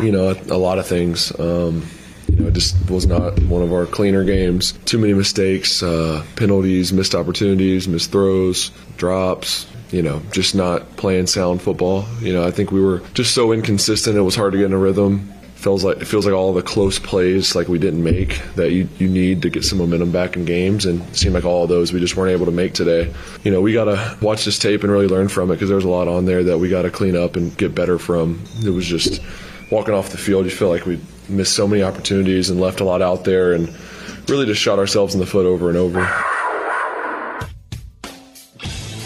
you know, a, a lot of things. Um, you know, it just was not one of our cleaner games. Too many mistakes, uh, penalties, missed opportunities, missed throws, drops. You know, just not playing sound football. You know, I think we were just so inconsistent. It was hard to get in a rhythm feels like it feels like all the close plays like we didn't make that you, you need to get some momentum back in games and it seemed like all of those we just weren't able to make today you know we got to watch this tape and really learn from it because there's a lot on there that we got to clean up and get better from it was just walking off the field you feel like we missed so many opportunities and left a lot out there and really just shot ourselves in the foot over and over.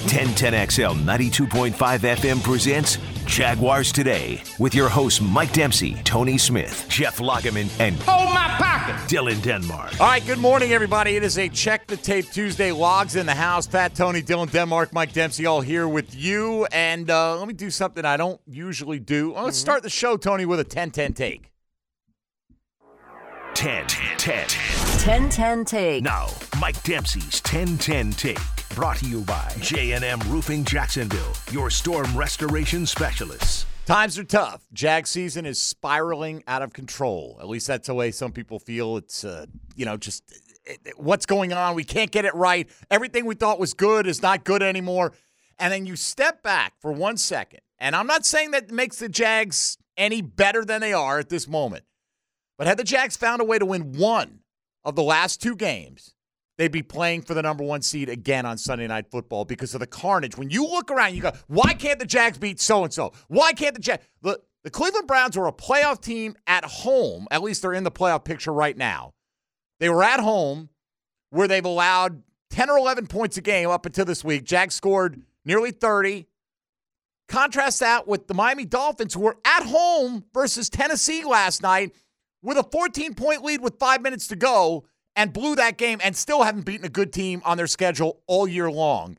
1010XL 92.5 FM presents Jaguars Today with your hosts Mike Dempsey, Tony Smith, Jeff Lageman, and Hold my pocket. Dylan Denmark. All right, good morning, everybody. It is a Check the Tape Tuesday. Logs in the house. Fat Tony, Dylan Denmark, Mike Dempsey, all here with you. And uh, let me do something I don't usually do. Let's Mm-hmm. start the show, Tony, with a 10 10 take. 10 10. 1010 Take. Now, Mike Dempsey's 1010 Take. Brought to you by J&M Roofing Jacksonville, your storm restoration specialists. Times are tough. Jag season is spiraling out of control. At least that's the way some people feel. It's, uh, you know, just it, it- what's going on. We can't get it right. Everything we thought was good is not good anymore. And then you step back for one second. And I'm not saying that makes the Jags any better than they are at this moment. But had the Jags found a way to win one of the last two games, they'd be playing for the number one seed again on Sunday Night Football because of the carnage. When you look around, you go, why can't the Jags beat so and so? Why can't the Jags? The, Cleveland Browns were a playoff team at home. At least they're in the playoff picture right now. They were at home where they've allowed 10 or 11 points a game up until this week. Jags scored nearly 30. Contrast that with the Miami Dolphins, who were at home versus Tennessee last night with a 14 point lead with five minutes to go and blew that game and still haven't beaten a good team on their schedule all year long.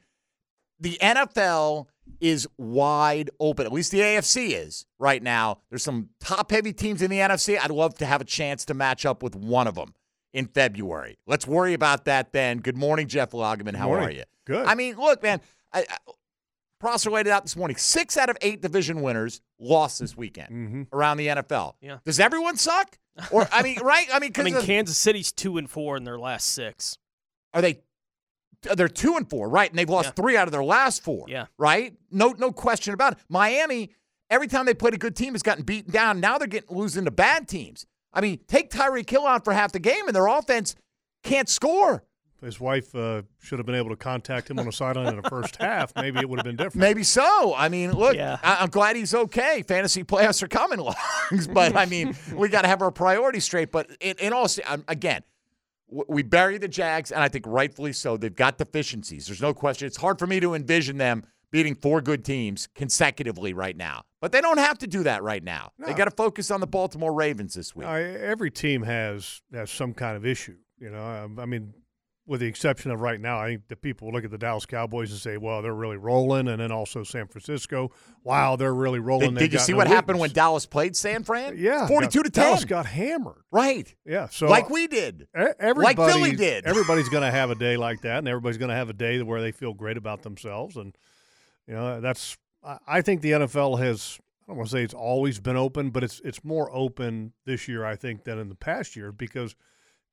The NFL is wide open. At least the AFC is right now. There's some top heavy teams in the NFC. I'd love to have a chance to match up with one of them in February. Let's worry about that then. Good morning, Jeff Lageman. How morning. are you? Good. I mean, look, man. I, I, Prosser laid it out this morning. Six out of eight division winners lost this weekend Mm-hmm. around the NFL. Yeah. Does everyone suck? Or I mean, right? I mean, I mean, of- Kansas City's two and four in their last six. are they? Uh, they're two and four, right? And they've lost Yeah. three out of their last four. Yeah. Right? No, no question about it. Miami, every time they played a good team, has gotten beaten down. Now they're getting losing to bad teams. I mean, take Tyreek Hill out for half the game, and their offense can't score. His wife uh, should have been able to contact him on the sideline in the first half. Maybe it would have been different. Maybe so. I mean, look, Yeah. I- I'm glad he's okay. Fantasy playoffs are coming along, but I mean, we got to have our priorities straight. But in, in all, um, again, w- we bury the Jags, and I think rightfully so. They've got deficiencies. There's no question. It's hard for me to envision them beating four good teams consecutively right now, but they don't have to do that right now. They got to focus on the Baltimore Ravens this week. I, every team has has some kind of issue. You know, Um, I mean, with the exception of right now, I think the people look at the Dallas Cowboys and say, "Well, they're really rolling," and then also San Francisco, "Wow, they're really rolling." Did, did you see no what happened when. Dallas played San Fran? Yeah, forty-two to ten. Dallas got hammered. right, Yeah, so like we did. Everybody, Philly did. everybody's going to have a day like that, and everybody's going to have a day where they feel great about themselves. And you know, that's I- I think the NFL has. I don't want to say it's always been open, but it's it's more open this year, I think, than in the past year because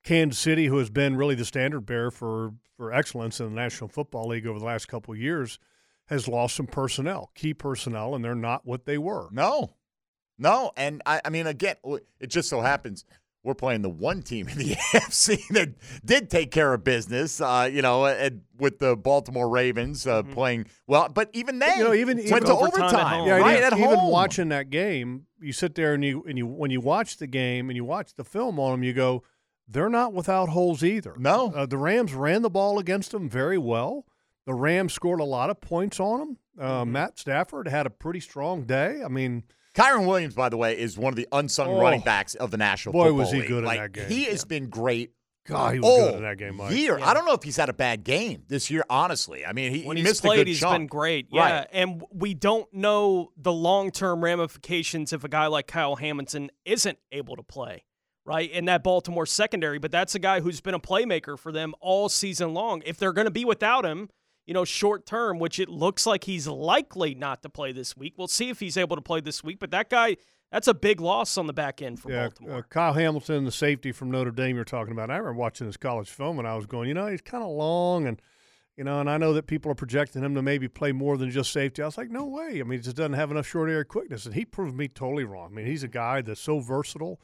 Kansas City, who has been really the standard bearer for for excellence in the National Football League over the last couple of years, has lost some personnel, key personnel, and they're not what they were. No, no, and I, I mean, again, it just so happens we're playing the one team in the AFC that did take care of business. Uh, you know, and with the Baltimore Ravens uh, playing well, but even they Mm-hmm. You know, even- went even to overtime at overtime, home. Yeah, right even, at even home. watching that game, you sit there and you and you when you watch the game and you watch the film on them, you go, they're not without holes either. No. uh, the Rams ran the ball against them very well. The Rams scored a lot of points on them. Uh, Mm-hmm. Matt Stafford had a pretty strong day. I mean, Kyren Williams, by the way, is one of the unsung Oh. running backs of the National Boy, Football was he League. good in Like, that game. He has been great. God, he was all good in that game, Mike. year. Yeah. I don't know if he's had a bad game this year. Honestly, I mean, he, When he he's missed a played, good he's chunk. been great. Yeah, Right. and we don't know the long-term ramifications if a guy like Kyle Hamilton isn't able to play, right? In that Baltimore secondary, but that's a guy who's been a playmaker for them all season long. If they're going to be without him, you know, short term, which it looks like he's likely not to play this week. We'll see if he's able to play this week, but that guy, that's a big loss on the back end for yeah, Baltimore. Uh, Kyle Hamilton, the safety from Notre Dame you're talking about. I remember watching his college film and I was going, you know, he's kind of long and you know, and I know that people are projecting him to maybe play more than just safety. I was like, no way. I mean, he just doesn't have enough short area quickness. And he proved me totally wrong. I mean, he's a guy that's so versatile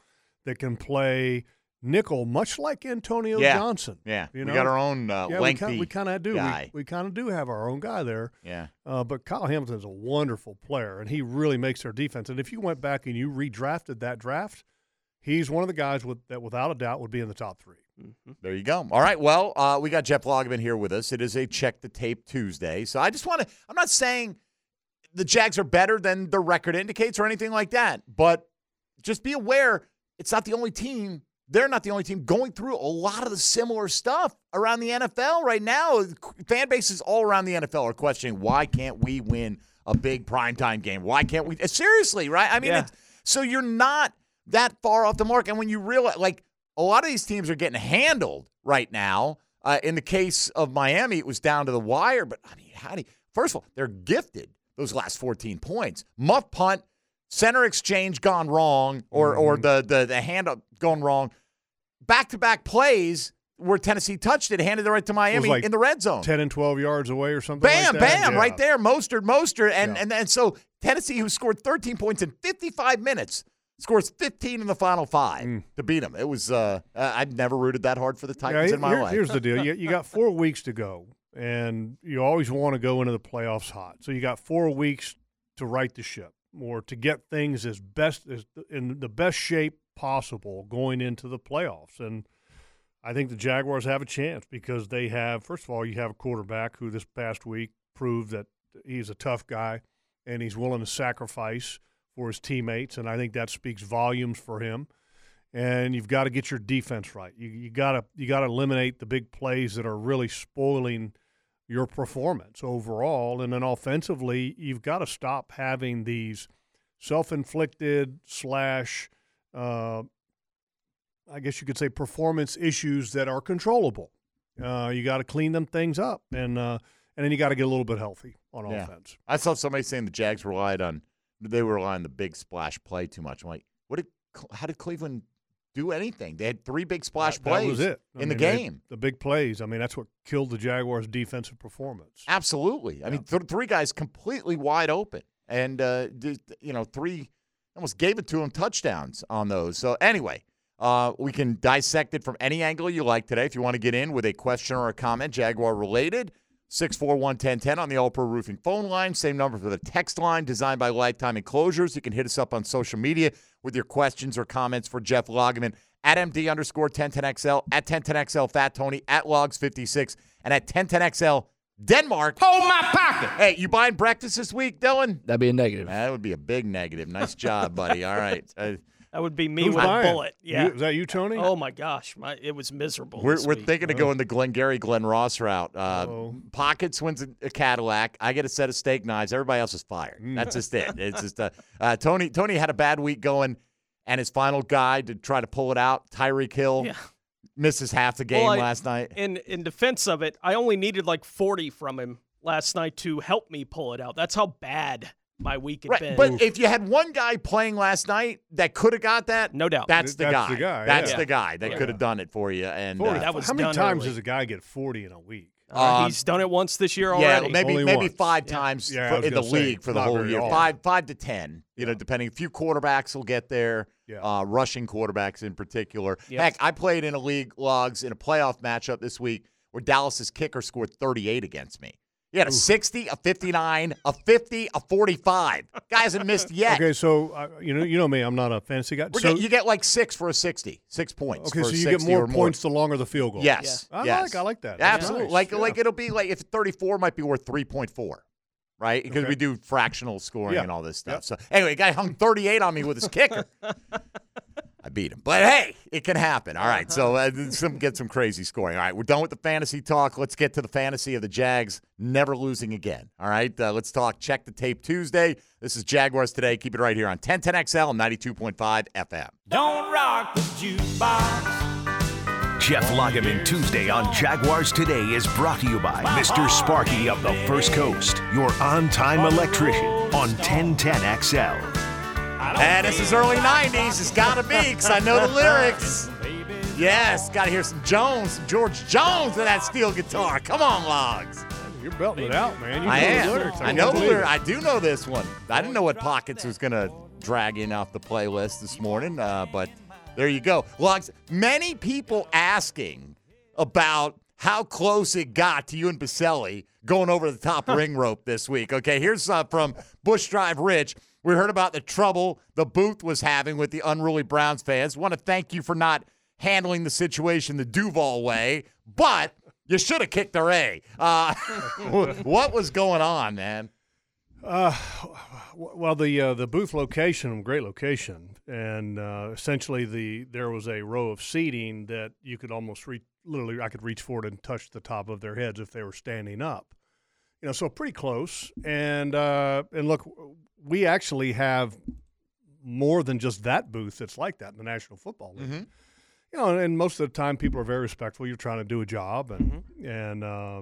that can play nickel, much like Antonio Yeah. Johnson. Yeah, You we know? got our own uh, yeah, lengthy. we kind of do. We, guy. we kind of do have our own guy there. yeah, Uh, but Kyle Hamilton's a wonderful player, and he really makes their defense. And if you went back and you redrafted that draft, he's one of the guys with, that, without a doubt, would be in the top three. there you go. All right, well, uh, we got Jeff Lageman here with us. It is a check the tape Tuesday, so I just want to. I'm not saying the Jags are better than the record indicates or anything like that, but just be aware it's not the only team. They're not the only team going through a lot of the similar stuff around the NFL right now. Fan bases all around the NFL are questioning why can't we win a big primetime game? Why can't we? Seriously, right? I mean, Yeah. it's, so you're not that far off the mark. And when you realize, like, a lot of these teams are getting handled right now. Uh, in the case of Miami, it was down to the wire. But I mean, how do you, first of all, they're gifted those last 14 points. Muff punt, center exchange gone wrong, or or the the the hand up gone wrong. Back to back plays where Tennessee touched it, handed it right to Miami like in the red zone. 10 and 12 yards away or something Bam, like that. bam, Yeah. right there. Mostert, Mostert. And, Yeah. and, and so Tennessee, who scored 13 points in 55 minutes, scores 15 in the final five to beat them. It was, uh, I'd never rooted that hard for the Mm. Yeah, Titans in my here- life. Here's the deal: you, you got four weeks to go, and you always want to go into the playoffs hot. So you got four weeks to right the ship, or to get things as best as in the best shape possible going into the playoffs. And I think the Jaguars have a chance because they have, first of all, you have a quarterback who this past week proved that he's a tough guy and he's willing to sacrifice for his teammates, and I think that speaks volumes for him and you've got to get your defense right. You you got to you got to eliminate the big plays that are really spoiling your performance overall, and then offensively, you've got to stop having these self-inflicted slash, uh, I guess you could say, performance issues that are controllable. Uh, you got to clean them things up, and uh, and then you got to get a little bit healthy on Yeah. offense. I saw somebody saying the Jags relied on, they were relying on the big splash play too much. I'm like, what did, how did Cleveland do anything? They had three big splash That- plays That was it in the mean, they- game. the big plays. I mean, that's what killed the Jaguars' defensive performance. Absolutely. I mean, th- three guys completely wide open, and uh, you know, three almost gave it to him touchdowns on those. So anyway, uh, we can dissect it from any angle you like today. If you want to get in with a question or a comment, Jaguar related. 641 on the All Pro Roofing phone line. Same number for the text line designed by Lifetime Enclosures. You can hit us up on social media with your questions or comments for Jeff Lageman at MD underscore 1010XL, at 1010XL Fat Tony, at Logs56, and at 1010XL Denmark. Hold my pocket. Hey, you buying breakfast this week, Dylan? That'd be a negative. That would be a big negative. Nice job, buddy. All right. Uh, That would be me Who's with buying? a bullet. Yeah. You- is that you, Tony? Oh my gosh, my it was miserable. we're we're week. thinking of going the Glengarry Glen Ross route. Uh, Uh-oh. Pockets wins a, a Cadillac. I get a set of steak knives. Everybody else is fired. Mm. That's just it. It's just uh, uh, Tony. Tony had a bad week going, and his final guy to try to pull it out. Tyreek Hill Yeah. misses half the game Well, I- last night. In in defense of it, I only needed like 40 from him last night to help me pull it out. That's how bad my week had Right, been. but if you had one guy playing last night that could have got that, no doubt. that's the That's guy. the guy, That's yeah. the guy that Yeah. could have done it for you. And uh, that was How many times early. does a guy get 40 in a week? Uh, uh, he's done it once this year already. Yeah, maybe Only maybe once. five Yeah. times Yeah, for- in the say, league for the whole year. Five five to ten. You know, depending. A few quarterbacks will get there. Yeah. Uh, rushing quarterbacks in particular. Yep. Heck, I played in a league logs in a playoff matchup this week where Dallas's kicker scored 38 against me. He had a 60, a 59, a 50, a 45. Guy hasn't missed yet. Okay, so uh, you know you know me, I'm not a fantasy guy. We're So get- you get like six for a 60, six points. okay, so you get 60 more or points the longer the field goal. Yes, I yes. like I like that. That's Absolutely. nice. Like Yeah. like it'll be like if 34 might be worth 3.4. Right? Because Okay. we do fractional scoring Yeah. and all this stuff. Yep. So anyway, guy hung 38 on me with his kicker. I beat him. But hey, it can happen. All right. So uh, some get some crazy scoring. All right, we're done with the fantasy talk. Let's get to the fantasy of the Jags never losing again. All right. Uh, let's talk check the tape Tuesday. This is Jaguars today. Keep it right here on 1010XL 92.5 FM. Don't rock the jukebox. Jeff Lageman Tuesday on Jaguars Today is brought to you by Mr. Sparky of the First Coast, your on time electrician on 1010XL. And this is early 90s. It's got to be because I know the lyrics. Yes, got to hear some Jones, some George Jones with that steel guitar. Come on, Logs. You're belting it out, man. You I know am. the lyrics. I know the lyrics. I do know this one. I didn't know what Pockets was going to drag in off the playlist this morning, uh, but there you go. Logs, many people asking about how close it got to you and Boselli going over the top ring rope this week. Okay, here's uh, from Bush Drive Rich. We heard about the trouble the booth was having with the unruly Browns fans. Want to thank you for not handling the situation the Duval way, but you should have kicked their A. Uh, what was going on, man? Uh, well, the uh, the booth location, great location, and uh, essentially the there was a row of seating that you could almost reach. Literally, I could reach forward and touch the top of their heads if they were standing up. You know, so pretty close. And uh, and look, we actually have more than just that booth that's like that in the National Football League. You know, and most of the time people are very respectful. You're trying to do a job, and and uh,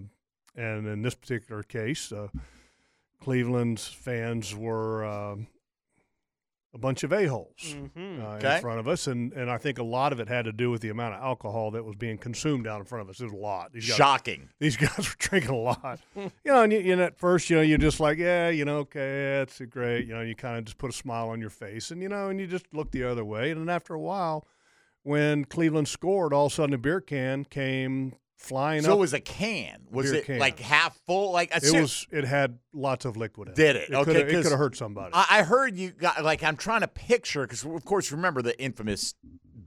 and in this particular case. Uh, Cleveland's fans were um a bunch of a-holes Mm-hmm. uh, Okay. in front of us, and, and I think a lot of it had to do with the amount of alcohol that was being consumed out in front of us. It was a lot. These guys, Shocking. these guys were drinking a lot. you know, and, you, and at first, you know, you're just like, yeah, you know, okay, that's great. You know, you kind of just put a smile on your face, and you know, and you just look the other way. And then after a while, when Cleveland scored, all of a sudden a beer can came flying So up. it was a can. Was it can. like half full? Like a it was. It had lots of liquid in it. Did it? It Okay, it could have hurt somebody. I, I heard you got like I'm trying to picture because of course remember the infamous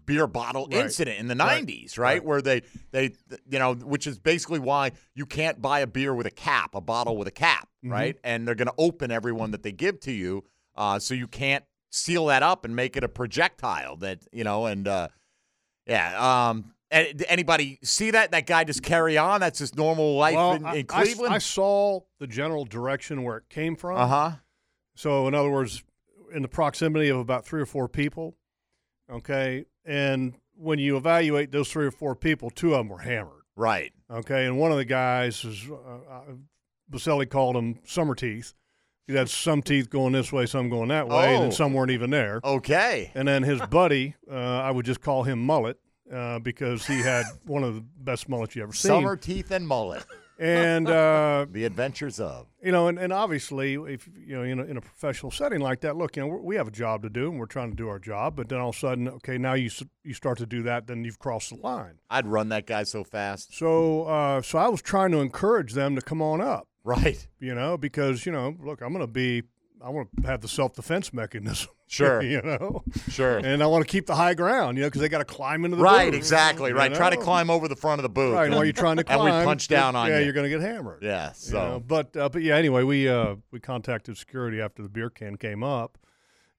beer bottle Right. incident in the 90s, right? Right. Where they they you know which is basically why you can't buy a beer with a cap, a bottle with a cap, Mm-hmm. right? And they're going to open everyone that they give to you, uh, so you can't seal that up and make it a projectile that you know and uh, yeah. Um, anybody see that? That guy just carry on? That's his normal life well, in, in I Cleveland. I, saw the general direction where it came from. uh huh. So, in other words, in the proximity of about three or four people. Okay, and when you evaluate those three or four people, two of them were hammered. Right. Okay, and one of the guys is uh, uh, Boselli called him summer teeth. He had some teeth going this way, some going that way, and Oh. then some weren't even there. Okay. And then his buddy, uh, I would just call him Mullet uh, because he had one of the best mullets you ever seen. Summer teeth and mullet. And uh, The adventures of. you know, and, and obviously, if you know, in a, in a professional setting like that, look, you know, we're, have a job to do, and we're trying to do our job. But then all of a sudden, okay, now you you start to do that, then you've crossed the line. I'd run that guy so fast. So, uh, so I was trying to encourage them to come on up, Right. you know, because you know, look, I'm going to be, I want to have the self defense mechanism, Sure. you know, Sure. and I want to keep the high ground, you know, because they got to climb into the Right, booth, exactly. you Right. Try to climb over the front of the booth. Right, and while you're trying to and we punch down on yeah, you. you're going to get hammered. Yeah. you So know, but uh, but yeah. Anyway, we uh, we contacted security after the beer can came up.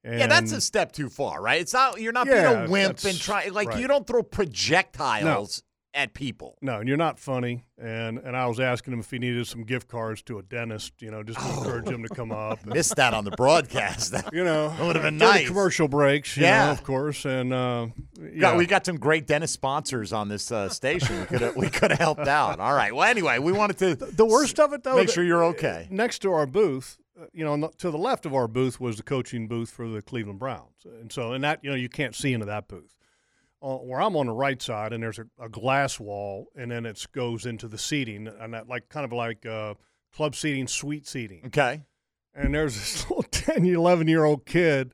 And yeah, that's a step too far, right? It's not you're not Yeah, being a wimp and try like right. you don't throw projectiles at people. no, and you're not funny. And and I was asking him if he needed some gift cards to a dentist, you know, just to encourage him to come up. and, Missed that on the broadcast. you know, That would've been during the nice. Commercial breaks, you Yeah. know, of course, and uh, yeah. Got, we got some great dentist sponsors on this uh, station. We could have we could have helped out. All right. Well, anyway, we wanted to the worst of it though. make sure you're okay. next to our booth, uh, you know, to the left of our booth was the coaching booth for the Cleveland Browns, and so and that you know you can't see into that booth. Uh, where I'm on the right side, and there's a, a glass wall, and then it goes into the seating, and that like kind of like uh, club seating, suite seating, Okay. and there's this little 10, 11 year old kid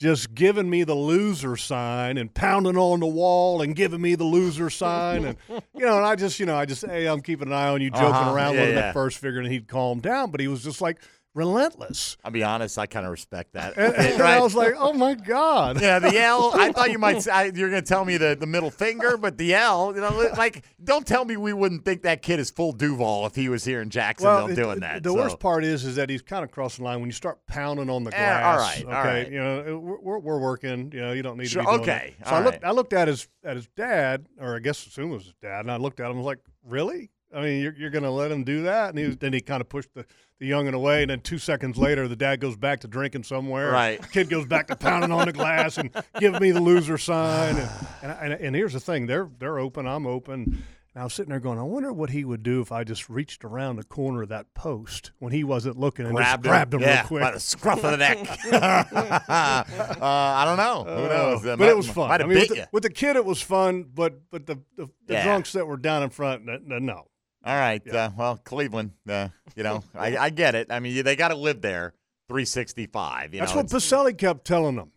just giving me the loser sign and pounding on the wall and giving me the loser sign and you know and I just you know I just hey I'm keeping an eye on you joking Uh-huh. around Yeah, with him yeah. at first figuring he'd calm down but he was just like relentless I'll be honest. I kind of respect that. and, and I was like oh my god Yeah, the L. I thought you might. I, you're going to tell me the, the middle finger, but the L. You know, like don't tell me we wouldn't think that kid is full Duval if he was here in Jacksonville it- doing that. The so. worst part is, is that he's kind of crossing the line when you start pounding on the Eh, all glass. right, okay, all right. you know we're, we're, we're working. You know, you don't need Sure, to be okay. So I looked, right. I looked at his at his dad, or I guess assume it was his dad, and I looked at him. and was like, really? I mean, you're, you're going to let him do that? And he was, then he kind of pushed the, the youngin away. And then two seconds later, the dad goes back to drinking somewhere. Right. The kid goes back to pounding on the glass and give me the loser sign. And, and, and, and here's the thing they're, they're open, I'm open. And I was sitting there going, I wonder what he would do if I just reached around the corner of that post when he wasn't looking and grabbed just grabbed him, yeah, real quick. by the scruff of the neck. uh, I don't know. Who knows? Uh, That but might- it was fun. I mean, with the, you. with the kid, it was fun. But but the the, the Yeah. drunks that were down in front, no. All right. Uh, well, Cleveland, uh, you know, I, I get it. I mean, they got to live there 365. You That's know, what it's- Boselli kept telling them.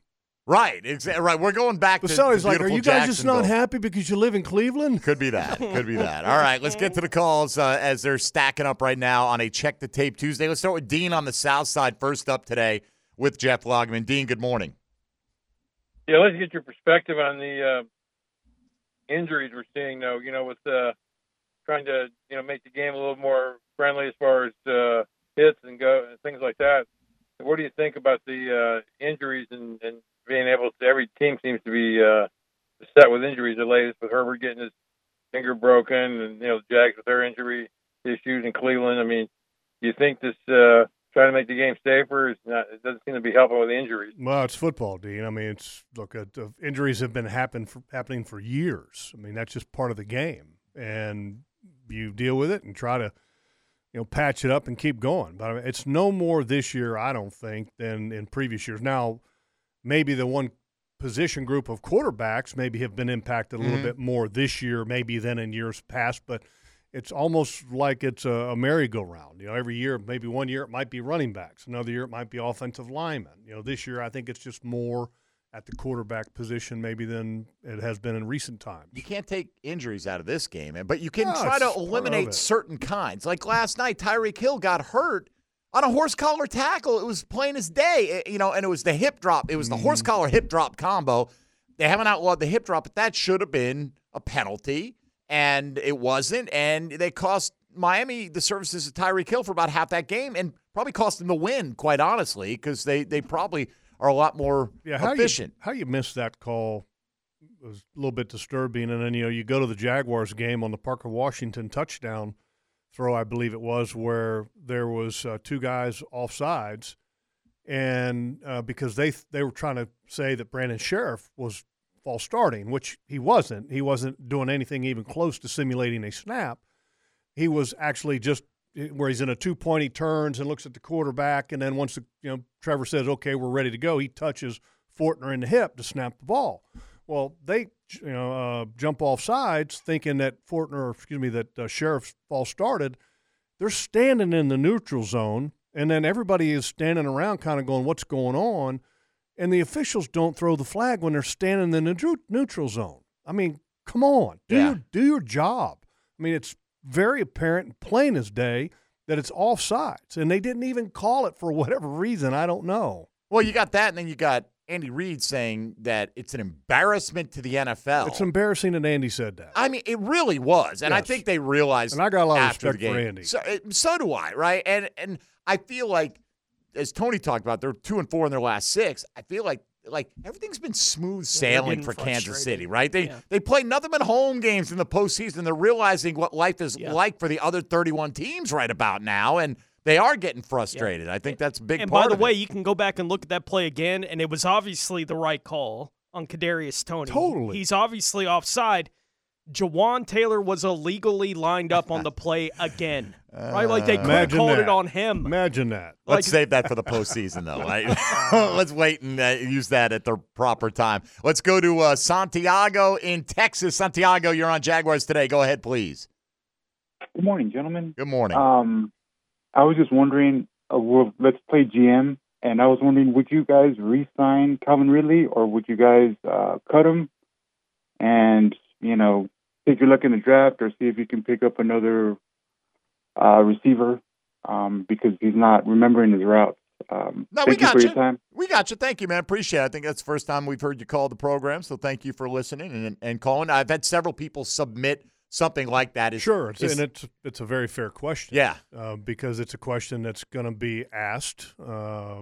Right. Exactly. Right. We're going back to Boselli's to like, "Are you guys just not happy because you live in Cleveland?" Could be that. Could be that. All right, let's get to the calls uh, as they're stacking up right now on a check the tape Tuesday. Let's start with Dean on the South Side first up today with Jeff Lageman. Dean, good morning. Yeah, let's get your perspective on the uh, injuries we're seeing, though. You know, with uh, trying to you know make the game a little more friendly as far as uh, hits and go and things like that. What do you think about the uh, injuries and, and being able to? Every team seems to be uh, set with injuries. The latest with Herbert getting his finger broken, and you know the Jags with their injury issues in Cleveland. I mean, do you think this uh, trying to make the game safer is not? It doesn't seem to be helping with injuries. Well, it's football, Dean. I mean, it's look, uh, uh, injuries have been happen for, happening for years. I mean, that's just part of the game, and you deal with it and try to, you know, patch it up and keep going. But I mean, it's no more this year, I don't think, than in previous years. Now, maybe the one position group of quarterbacks maybe have been impacted a little Mhm. bit more this year, maybe than in years past, but. It's almost like it's a, a merry-go-round. You know, every year, maybe one year it might be running backs, another year it might be offensive linemen. You know, this year I think it's just more at the quarterback position maybe than it has been in recent times. You can't take injuries out of this game, but you can No, try to eliminate certain kinds. Like last night, Tyreek Hill got hurt on a horse collar tackle. It was plain as day, eh, you know, and it was the hip drop. It was the Mm-hmm. horse collar hip drop combo. They haven't outlawed the hip drop, but that should have been a penalty, and it wasn't. And they cost Miami the services of Tyreek Hill for about half that game, and probably cost them the win, quite honestly, because they they probably are a lot more Yeah, how efficient. you how you missed that call was a little bit disturbing. And then you know you go to the Jaguars game on the Parker Washington touchdown throw, I believe it was, where there was uh, two guys off sides, and uh, because they they were trying to say that Brandon Scherff was false starting, which he wasn't. He wasn't doing anything even close to simulating a snap. He was actually just where he's in a two point, he turns and looks at the quarterback, and then once the, you know Trevor says, "Okay, we're ready to go," he touches Fortner in the hip to snap the ball. Well, they you know uh, jump off sides thinking that Fortner, or excuse me, that uh, Scherff's false started. They're standing in the neutral zone, and then everybody is standing around, kind of going, "What's going on?" And the officials don't throw the flag when they're standing in the neutral- neutral zone. I mean, come on, do Yeah. your do your job. I mean, it's very apparent and plain as day that it's offsides, and they didn't even call it for whatever reason. I don't know. Well, you got that, and then you got Andy Reid saying that it's an embarrassment to the NFL. It's embarrassing that Andy said that. I mean, it really was, and I think they realized. And I got a lot of after the respect for. Andy. So, eh, so do I, right? And and I feel like, as Tony talked about, they're two and four in their last six. I feel like like everything's been smooth sailing getting for Kansas. City, right? They Yeah. they play nothing but home games in the postseason. They're realizing what life is Yeah. like for the other 31 teams right about now, and they are getting frustrated. I think that's a big And by the way, it. you can go back and look at that play again, and it was obviously the right call on Kadarius Toney. Totally. he's obviously offside. Jawaan Taylor was illegally lined up on the play again, right? Like they could have called that. it on him. Imagine that. Let's save that for the postseason, though. Right? Let's wait and uh, use that at the proper time. Let's go to uh, Santiago in Texas. Santiago, you're on Jaguars today. Go ahead, please. Good morning, gentlemen. Good morning. Um, I was just wondering, uh, well, let's play GM, and I was wondering, would you guys re-sign Calvin Ridley, or would you guys uh, cut him, and you know, take your luck in the draft, or see if you can pick up another uh, receiver, um, because he's not remembering his routes. Um, No, we thank you got for you. your time. We got you. Thank you, man. Appreciate it. I think that's the first time we've heard you call the program, so thank you for listening and, and calling. I've had several people submit something like that. Is, Sure, it's, is- and it's it's a very fair question. yeah. uh, because it's a question that's going to be asked, uh,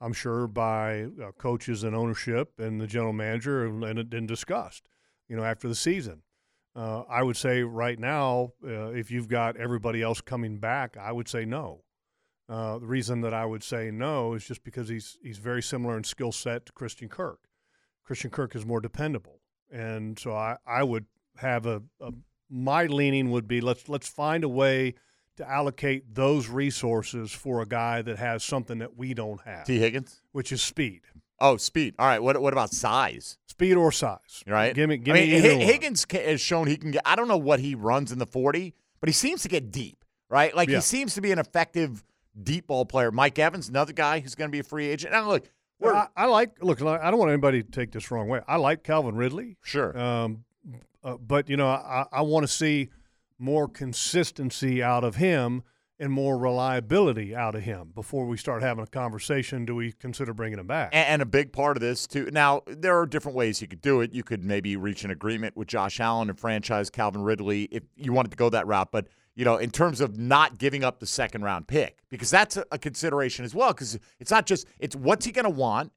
I'm sure, by uh, coaches and ownership and the general manager, and, and, and discussed, you know, after the season. Uh, I would say right now, uh, if you've got everybody else coming back, I would say no. Uh, the reason that I would say no is just because he's he's very similar in skill set to Christian Kirk. Christian Kirk is more dependable, and so I, I would have a, a my leaning would be let's let's find a way to allocate those resources for a guy that has something that we don't have, Tee Higgins. which is speed, Oh, speed. All right. What what about size? speed or size. Right. Give me give I mean, me one. Higgins has shown he can get. I don't know what he runs in the forty, but he seems to get deep. Right. Like Yeah. he seems to be an effective deep ball player. Mike Evans, another guy who's going to be a free agent. Now look, we're I, I like look. I don't want anybody to take this wrong way. I like Calvin Ridley. sure. Um, uh, but you know, I, I want to see more consistency out of him and more reliability out of him before we start having a conversation. Do we consider bringing him back? And, and a big part of this too. Now there are different ways you could do it. You could maybe reach an agreement with Josh Allen and franchise Calvin Ridley if you wanted to go that route. But you know, in terms of not giving up the second round pick, because that's a, a consideration as well. Because it's not just it's what's he going to want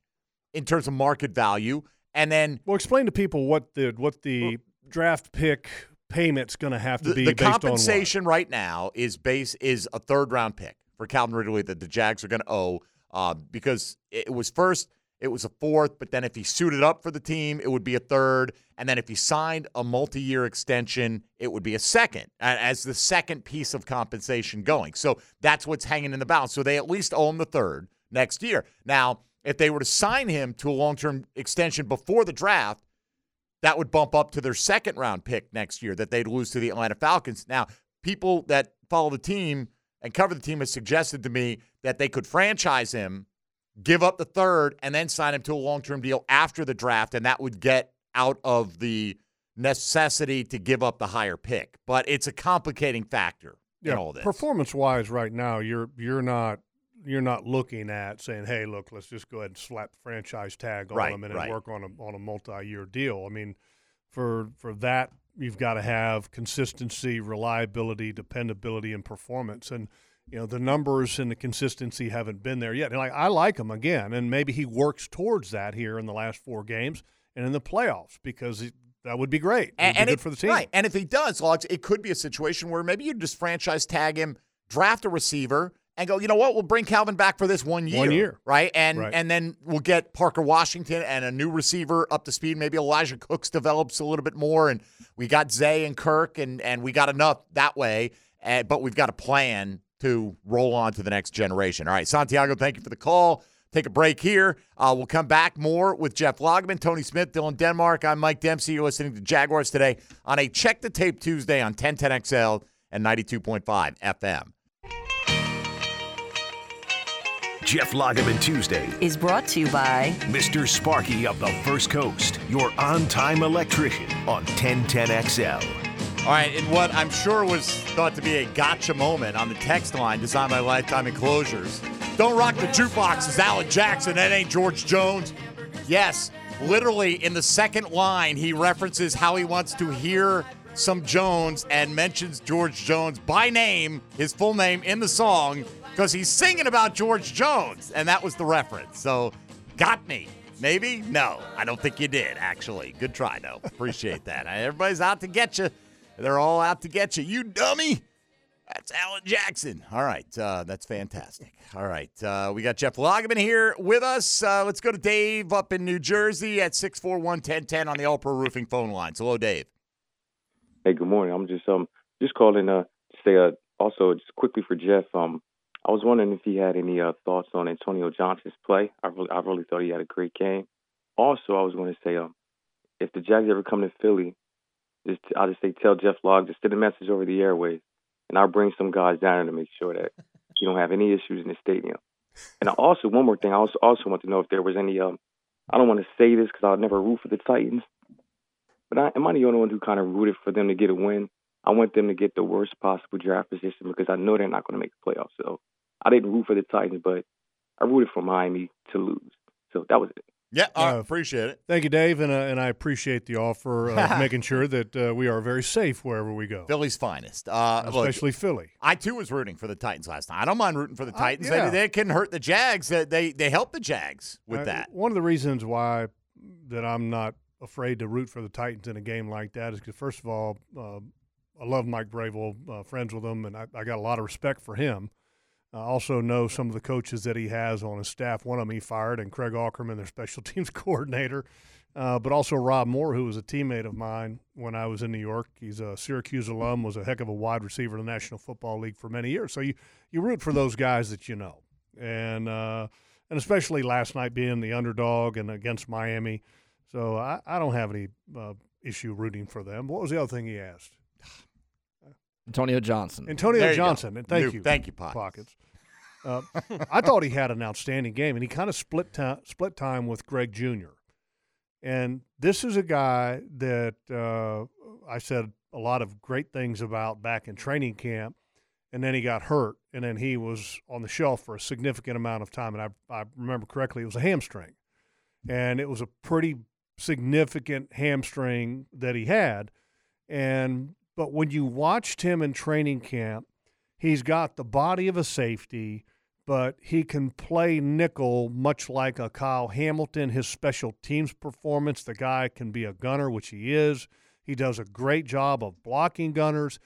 in terms of market value, and then well, explain to people what the what the draft pick payment's going to have to the, be the based on what. compensation right now is base is a third round pick for Calvin Ridley that the Jags are going to owe uh, because it was first it was a fourth, but then if he suited up for the team, it would be a third, and then if he signed a multi year extension, it would be a second as the second piece of compensation going. So that's what's hanging in the balance. So they at least owe him the third next year. Now, if they were to sign him to a long term extension before the draft that would bump up to their second round pick next year that they'd lose to the Atlanta Falcons. Now, people that follow the team and cover the team has suggested to me that they could franchise him, give up the third, and then sign him to a long term deal after the draft, and that would get out of the necessity to give up the higher pick. But it's a complicating factor in all this. Performance wise, right now, you're you're not you're not looking at saying, "Hey, look, let's just go ahead and slap the franchise tag on Right, them and right. work on a on a multi year deal." I mean, for for that, you've got to have consistency, reliability, dependability, and performance. And you know the numbers and the consistency haven't been there yet. And like I like him again, and maybe he works towards that here in the last four games and in the playoffs because that would be great. It would and, be and good it- for the team. Right. And if he does, Logs, it could be a situation where maybe you just franchise tag him, draft a receiver, and go, you know what, we'll bring Calvin back for this one year. One year. Right? And Right. and then we'll get Parker Washington and a new receiver up to speed. Maybe Elijah Cooks develops a little bit more. And we got Zay and Kirk and and we got enough that way. Uh, but we've got a plan to roll on to the next generation. All right, Santiago, thank you for the call. Take a break here. Uh, we'll come back more with Jeff Lageman, Tony Smith, Dylan Denmark. I'm Mike Dempsey. You're listening to Jaguars today on a Check the Tape Tuesday on 1010XL and 92.5 FM. Jeff Lageman Tuesday. Is brought to you by Mr. Sparky of the First Coast, your on time electrician on 1010XL. All right, in what I'm sure was thought to be a gotcha moment on the text line designed by Lifetime Enclosures. Don't rock the jukebox is Alan Jackson. That ain't George Jones. Yes, literally in the second line, he references how he wants to hear some Jones and mentions George Jones by name, his full name in the song, because he's singing about George Jones. And that was the reference. So, got me. Maybe? No, I don't think you did, actually. Good try, though. Appreciate that. Everybody's out to get you. They're all out to get you. You dummy. That's Alan Jackson. All right. Uh, that's fantastic. All right. Uh, we got Jeff Lageman here with us. Uh, let's go to Dave up in New Jersey at 641 1010 on the All Pro Roofing phone lines. Hello, Dave. Hey, good morning. I'm just um just calling uh to say uh also just quickly for Jeff um I was wondering if he had any uh thoughts on Antonio Johnson's play. I really I really thought he had a great game. Also, I was going to say um if the Jags ever come to Philly, just I'll just say tell Jeff Log just send a message over the airways, and I'll bring some guys down there to make sure that you don't have any issues in the stadium. And I also one more thing, I also also want to know if there was any um I don't want to say this because I'll never root for the Titans, but I, am I the only one who kind of rooted for them to get a win? I want them to get the worst possible draft position because I know they're not going to make the playoffs. So I didn't root for the Titans, but I rooted for Miami to lose. So that was it. Yeah, I Uh, appreciate it. Thank you, Dave, and uh, and I appreciate the offer of making sure that uh, we are very safe wherever we go, Philly's finest. Uh, look, especially Philly. I too was rooting for the Titans last night. I don't mind rooting for the Uh, Titans. yeah. They, they can hurt the Jags. They they, they help the Jags with Uh, that. One of the reasons why that I'm not afraid to root for the Titans in a game like that is because, first of all, uh, I love Mike Vrabel, uh, friends with him, and I, I, got a lot of respect for him. I also know some of the coaches that he has on his staff. One of them he fired, and Craig Aukerman, their special teams coordinator, uh, but also Rob Moore, who was a teammate of mine when I was in New York. He's a Syracuse alum, was a heck of a wide receiver in the National Football League for many years. So you, you root for those guys that you know. And, uh, and especially last night being the underdog and against Miami. So I, I don't have any uh, issue rooting for them. What was the other thing he asked? Antonio Johnson. Antonio Johnson. And thank New- you. thank you, Pockets. Uh, I thought he had an outstanding game, and he kind of split ti split time with Greg Jr. And this is a guy that uh, I said a lot of great things about back in training camp, and then he got hurt, and then he was on the shelf for a significant amount of time. And I, I remember correctly, it was a hamstring, and it was a pretty significant hamstring that he had. And but when you watched him in training camp, he's got the body of a safety, but he can play nickel much like a Kyle Hamilton. His special teams performance, the guy can be a gunner, which he is. He does a great job of blocking gunners.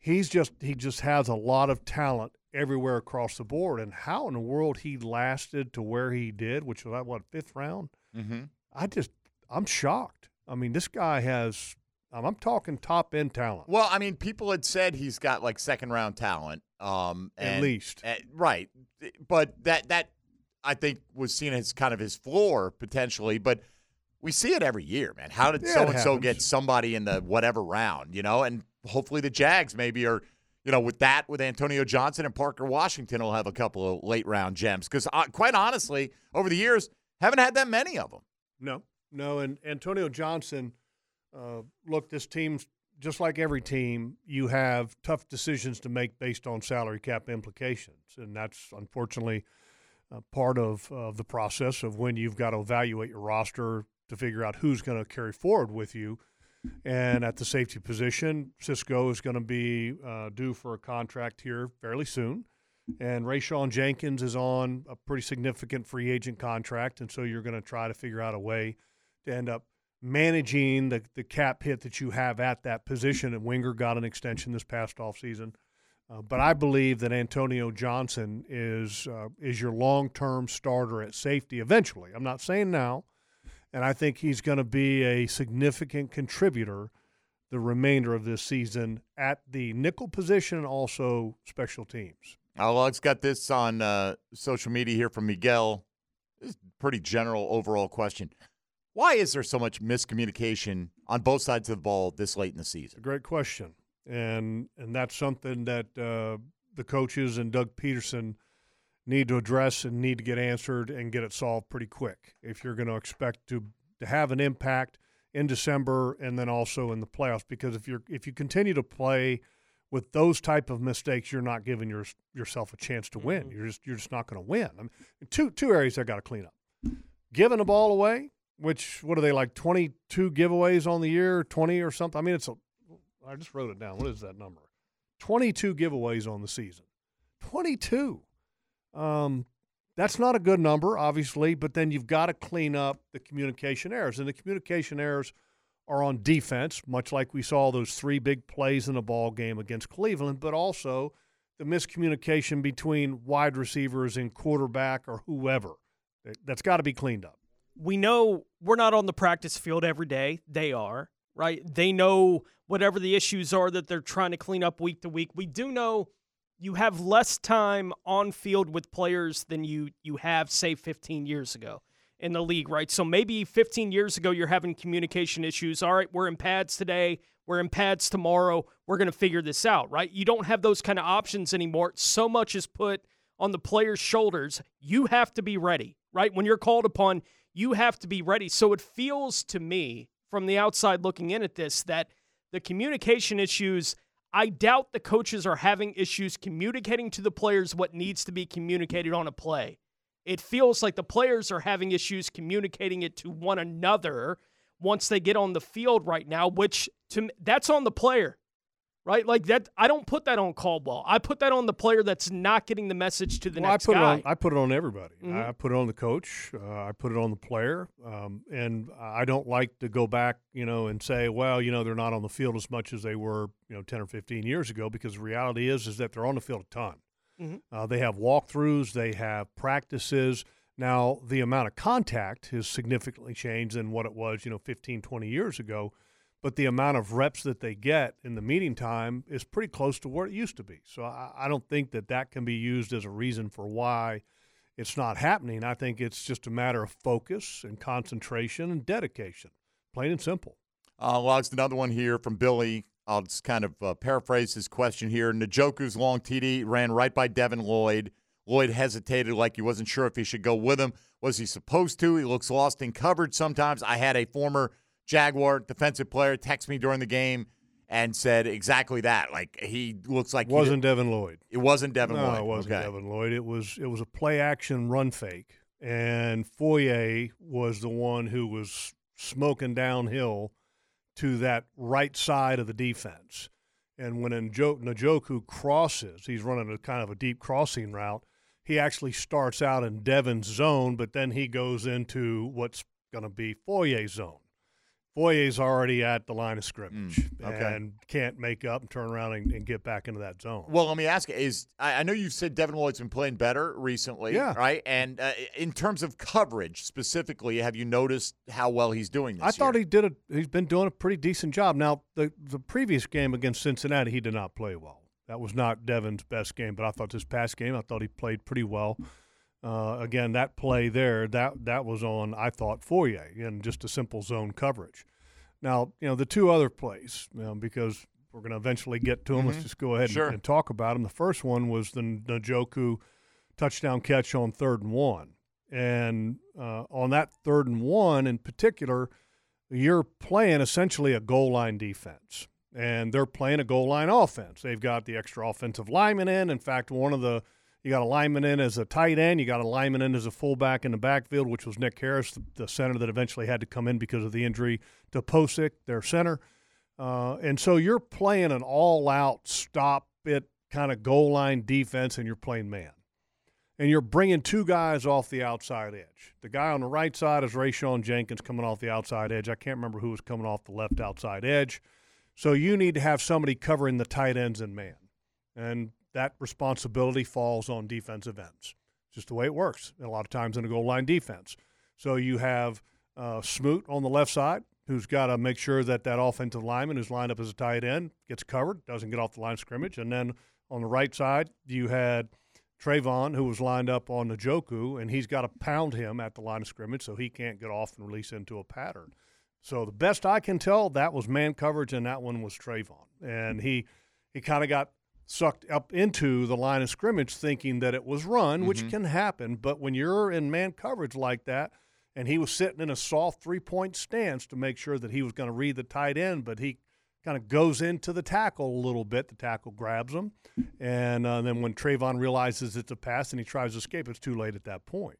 He's just he just has a lot of talent everywhere across the board. And how in the world he lasted to where he did, which was that what fifth round? Mm-hmm. I just I'm shocked. I mean, this guy has. I'm I'm talking top end talent. Well, I mean, people had said he's got like second round talent, um, At least. right? But that that I think was seen as kind of his floor potentially. But we see it every year, man. How did so and so get somebody in the whatever round? You know, and hopefully the Jags maybe are. You know, with that, with Antonio Johnson and Parker Washington, will have a couple of late round gems. Because uh, quite honestly, over the years, haven't had that many of them. No, no, and Antonio Johnson. Uh, look, this team's just like every team. You have tough decisions to make based on salary cap implications, and that's unfortunately uh, part of uh, the process of when you've got to evaluate your roster to figure out who's going to carry forward with you. And at the safety position, Cisco is going to be uh, due for a contract here fairly soon. And Rayshawn Jenkins is on a pretty significant free agent contract. And so you're going to try to figure out a way to end up managing the, the cap hit that you have at that position. And Wingard got an extension this past offseason. Uh, but I believe that Antonio Johnson is uh, is your long term starter at safety eventually. I'm not saying now, and I think he's going to be a significant contributor the remainder of this season at the nickel position and also special teams. Well, it's got this on uh, social media here from Miguel. This is pretty general overall question. Why is there so much miscommunication on both sides of the ball this late in the season? Great question, and and that's something that uh, the coaches and Doug Pederson need to address and need to get answered and get it solved pretty quick if you're going to expect to to have an impact in December and then also in the playoffs. Because if you're if you continue to play with those type of mistakes, you're not giving your, yourself a chance to win. You're just you're just not going to win. I mean, two two areas I got to clean up: giving the ball away, which what are they like twenty two giveaways on the year, twenty or something. I mean, it's a I just wrote it down. What is that number? Twenty two giveaways on the season. Twenty two. Um, that's not a good number, obviously, but then you've got to clean up the communication errors. And the communication errors are on defense, much like we saw those three big plays in a ball game against Cleveland, but also the miscommunication between wide receivers and quarterback or whoever. That's got to be cleaned up. We know we're not on the practice field every day. They are, right? They know whatever the issues are that they're trying to clean up week to week. We do know you have less time on field with players than you you have say 15 years ago in the league, right? So maybe 15 years ago you're having communication issues. All right, we're in pads today, we're in pads tomorrow. We're going to figure this out, right? You don't have those kind of options anymore. So much is put on the player's shoulders. You have to be ready, right? When you're called upon, you have to be ready. So it feels to me from the outside looking in at this that the communication issues, I doubt the coaches are having issues communicating to the players what needs to be communicated on a play. It feels like the players are having issues communicating it to one another once they get on the field right now, which to that's on the player. Right? Like that. I don't put that on Caldwell. I put that on the player that's not getting the message to the well, next I put guy. It on, I put it on everybody. Mhm. I put it on the coach. Uh, I put it on the player. Um, and I don't like to go back, you know, and say, well, you know, they're not on the field as much as they were, you know, ten or fifteen years ago. Because the reality is, is that they're on the field a ton. Mhm. Uh, they have walkthroughs. They have practices. Now, the amount of contact has significantly changed than what it was, you know, 15, 20 years ago. But the amount of reps that they get in the meeting time is pretty close to what it used to be. So I, I don't think that that can be used as a reason for why it's not happening. I think it's just a matter of focus and concentration and dedication, plain and simple. Uh, well, it's another one here from Billy. I'll just kind of uh, paraphrase his question here. Njoku's long TD ran right by Devin Lloyd. Lloyd hesitated like he wasn't sure if he should go with him. Was he supposed to? He looks lost in coverage sometimes. I had a former Jaguar defensive player texted me during the game and said exactly that. Like he looks like It wasn't Devin Lloyd. It wasn't Devin no, Lloyd. it wasn't okay. Devin Lloyd. It was it was a play action run fake, and Foye was the one who was smoking downhill to that right side of the defense. And when Njo- Njoku crosses, he's running a kind of a deep crossing route. He actually starts out in Devin's zone, but then he goes into what's going to be Foye's zone. Foye's already at the line of scrimmage Mm, okay. and can't make up and turn around and, and get back into that zone. Well, let me ask Is I, I know you've said Devin Lloyd's been playing better recently, Yeah. right? And uh, in terms of coverage specifically, have you noticed how well he's doing this I thought year? he did a. He's been doing a pretty decent job. Now, the the previous game against Cincinnati, he did not play well. That was not Devin's best game, but I thought this past game, I thought he played pretty well. Uh, again, that play there, that that was on. I thought Foye in just a simple zone coverage. Now, you know the two other plays you know, because we're going to eventually get to them. Let's Mhm. just go ahead Sure. and, and talk about them. The first one was the Njoku touchdown catch on third and one, and uh, on that third and one in particular, you're playing essentially a goal line defense, and they're playing a goal line offense. They've got the extra offensive lineman in. In fact, one of the you got a lineman in as a tight end. You got a lineman in as a fullback in the backfield, which was Nick Harris, the, center that eventually had to come in because of the injury to Pocic, their center. Uh, and so you're playing an all-out stop it kind of goal line defense, and you're playing man and you're bringing two guys off the outside edge. The guy on the right side is Rayshawn Jenkins coming off the outside edge. I can't remember who was coming off the left outside edge. So you need to have somebody covering the tight ends and man. And that responsibility falls on defensive ends. Just the way it works a lot of times in a goal line defense. So you have uh, Smoot on the left side, who's got to make sure that that offensive lineman who's lined up as a tight end gets covered, doesn't get off the line of scrimmage. And then on the right side, you had Travon, who was lined up on the Njoku, and he's got to pound him at the line of scrimmage so he can't get off and release into a pattern. So the best I can tell, that was man coverage, and that one was Travon, and he he kind of got sucked up into the line of scrimmage, thinking that it was run, which Mhm. can happen. But when you're in man coverage like that, and he was sitting in a soft three point stance to make sure that he was going to read the tight end, but he kind of goes into the tackle a little bit. The tackle grabs him, and uh, then when Travon realizes it's a pass and he tries to escape, it's too late at that point.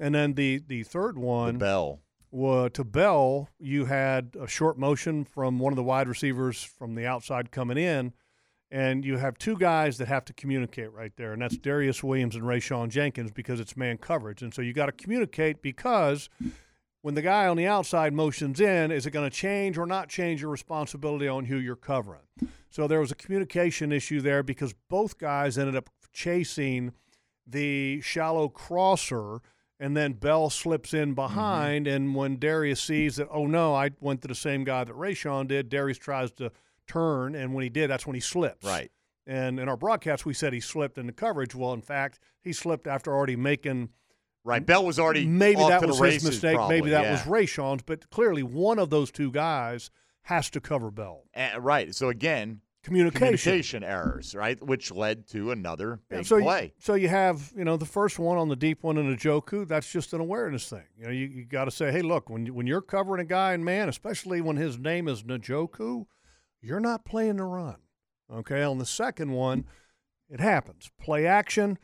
And then the the third one, Bell. wa- to Bell, you had a short motion from one of the wide receivers from the outside coming in, and you have two guys that have to communicate right there, and that's Darious Williams and Rayshawn Jenkins because it's man coverage, and so you got to communicate because when the guy on the outside motions in, is it going to change or not change your responsibility on who you're covering? So there was a communication issue there because both guys ended up chasing the shallow crosser, and then Bell slips in behind. Mm-hmm. And when Darious sees that, oh no, I went to the same guy that Rayshawn did, Darious tries to turn, and when he did, that's when he slips. Right. And in our broadcast, we said he slipped in the coverage. Well, in fact, he slipped after already making. Right. Bell was already Maybe that was his mistake. probably, maybe that yeah. was Rayshawn's. But clearly, one of those two guys has to cover Bell. Uh, right. So again, Communication. communication errors, right, which led to another Yeah, big so play. You, so you have, you know, the first one on the deep one in a Njoku, that's just an awareness thing. You know, you, you got to say, hey, look, when, when you're covering a guy in man, especially when his name is Njoku, you're not playing the run. Okay. On the second one, it happens. Play action.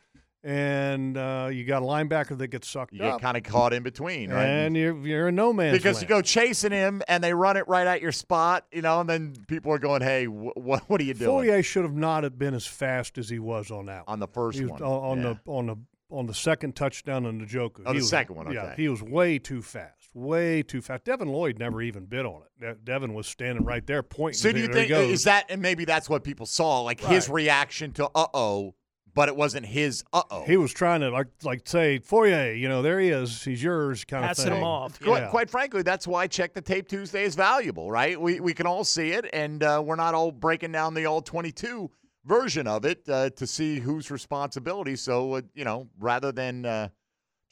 and uh, you got a linebacker that gets sucked You get kind of caught in between, right? and you're you're in no man's because land. you go chasing him and they run it right at your spot, you know, and then people are going, "Hey, wh- wh- what are you doing?" Fourier should have not have been as fast as he was on that on the first was one, on, on yeah. the on the on the second touchdown on the Joker. Oh, the was- second one, Yeah, he was way too fast, way too fast. Devin Lloyd never even bid on it. De- Devin was standing right there pointing. So do you think is that and maybe that's what people saw, like his reaction to "uh oh," but it wasn't his "uh oh." He was trying to like like say Fourier, you know, there he is, he's yours, kind Passing of thing. him off. Quite, Yeah. quite frankly, that's why Check the Tape Tuesday is valuable, right? We we can all see it, and uh, we're not all breaking down the all twenty two version of it uh, to see whose responsibility. So uh, you know, rather than uh,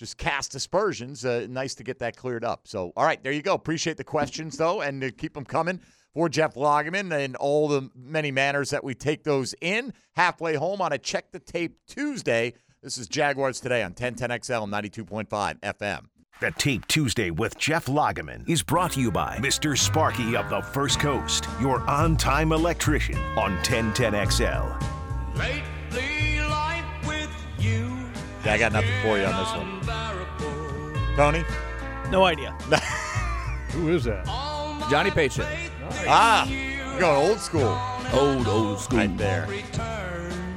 just cast aspersions, uh, nice to get that cleared up. So all right, there you go. Appreciate the questions though, and uh, keep them coming for Jeff Lageman and all the many manners that we take those in halfway home on a Check the Tape Tuesday. This is Jaguars today on 1010XL 92.5 FM. The Tape Tuesday with Jeff Lageman is brought to you by Mr. Sparky of the First Coast, your on time electrician on 1010XL. Yeah, I got nothing for you on this one. Tony? No idea. Who is that? Johnny Paycheck. Ah, you're going old school. Old, old school. Right there.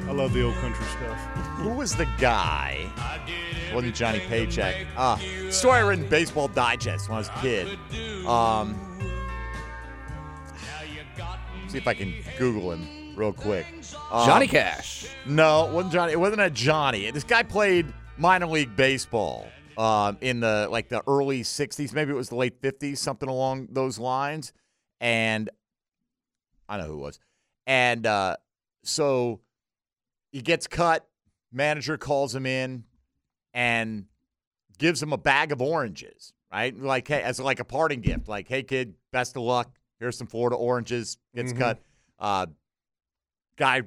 I love the old country stuff. Who was the guy? Wasn't Johnny Paycheck? Ah, story I read in Baseball Digest when I was a kid. Um, see if I can Google him real quick. Um, Johnny Cash. No, it wasn't Johnny. It wasn't a Johnny. This guy played minor league baseball um, in the like the early '60s, maybe it was the late '50s, something along those lines. And I know who it was. And uh, so he gets cut. Manager calls him in and gives him a bag of oranges, right? Like hey, as like a parting gift. Like, hey kid, best of luck. Here's some Florida oranges. Gets Mhm. cut. Uh, guy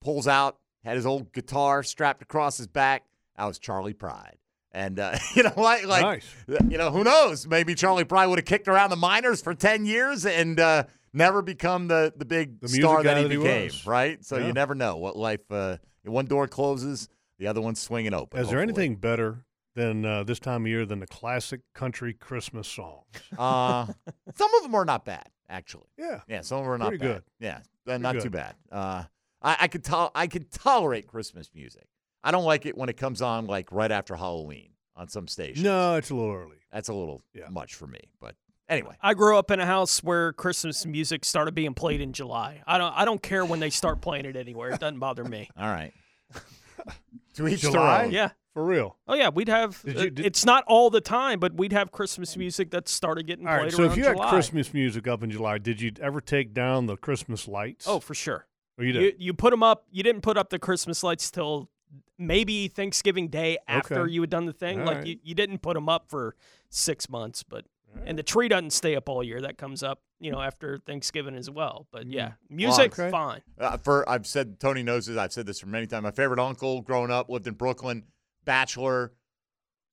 pulls out, had his old guitar strapped across his back. That was Charley Pride. And uh, you know, like, like Nice. you know, who knows? Maybe Charley Pride would have kicked around the minors for ten years and uh, never become the the big The star that he that became, was. right? So Yeah. you never know what life. Uh, one door closes, the other one's swinging open. Is there anything better than uh, this time of year than the classic country Christmas songs? Uh, some of them are not bad, actually. Yeah. Yeah, some of them are not Pretty bad. good. Yeah, uh, not too bad. Uh, I, I could to- I could tolerate Christmas music. I don't like it when it comes on like right after Halloween on some stations. No, it's a little early. That's a little Yeah. much for me. But anyway, I grew up in a house where Christmas music started being played in July. I don't I don't care when they start playing it anywhere. It doesn't bother me. all right. to each their July? own. Yeah. For real. Oh yeah, we'd have. Did you- uh, did- it's not all the time, but we'd have Christmas music that started getting All played right. So around if you July. had Christmas music up in July, did you ever take down the Christmas lights? oh for sure. Oh, you did. You, you put them up. You didn't put up the Christmas lights till maybe Thanksgiving Day after Okay. you had done the thing. All like right. you, you didn't put them up for six months, but and the tree doesn't stay up all year. That comes up, you know, after Thanksgiving as well. But yeah, music Mm. okay. fine. Uh, for I've said Tony knows this. I've said this for many times. My favorite uncle growing up lived in Brooklyn, bachelor,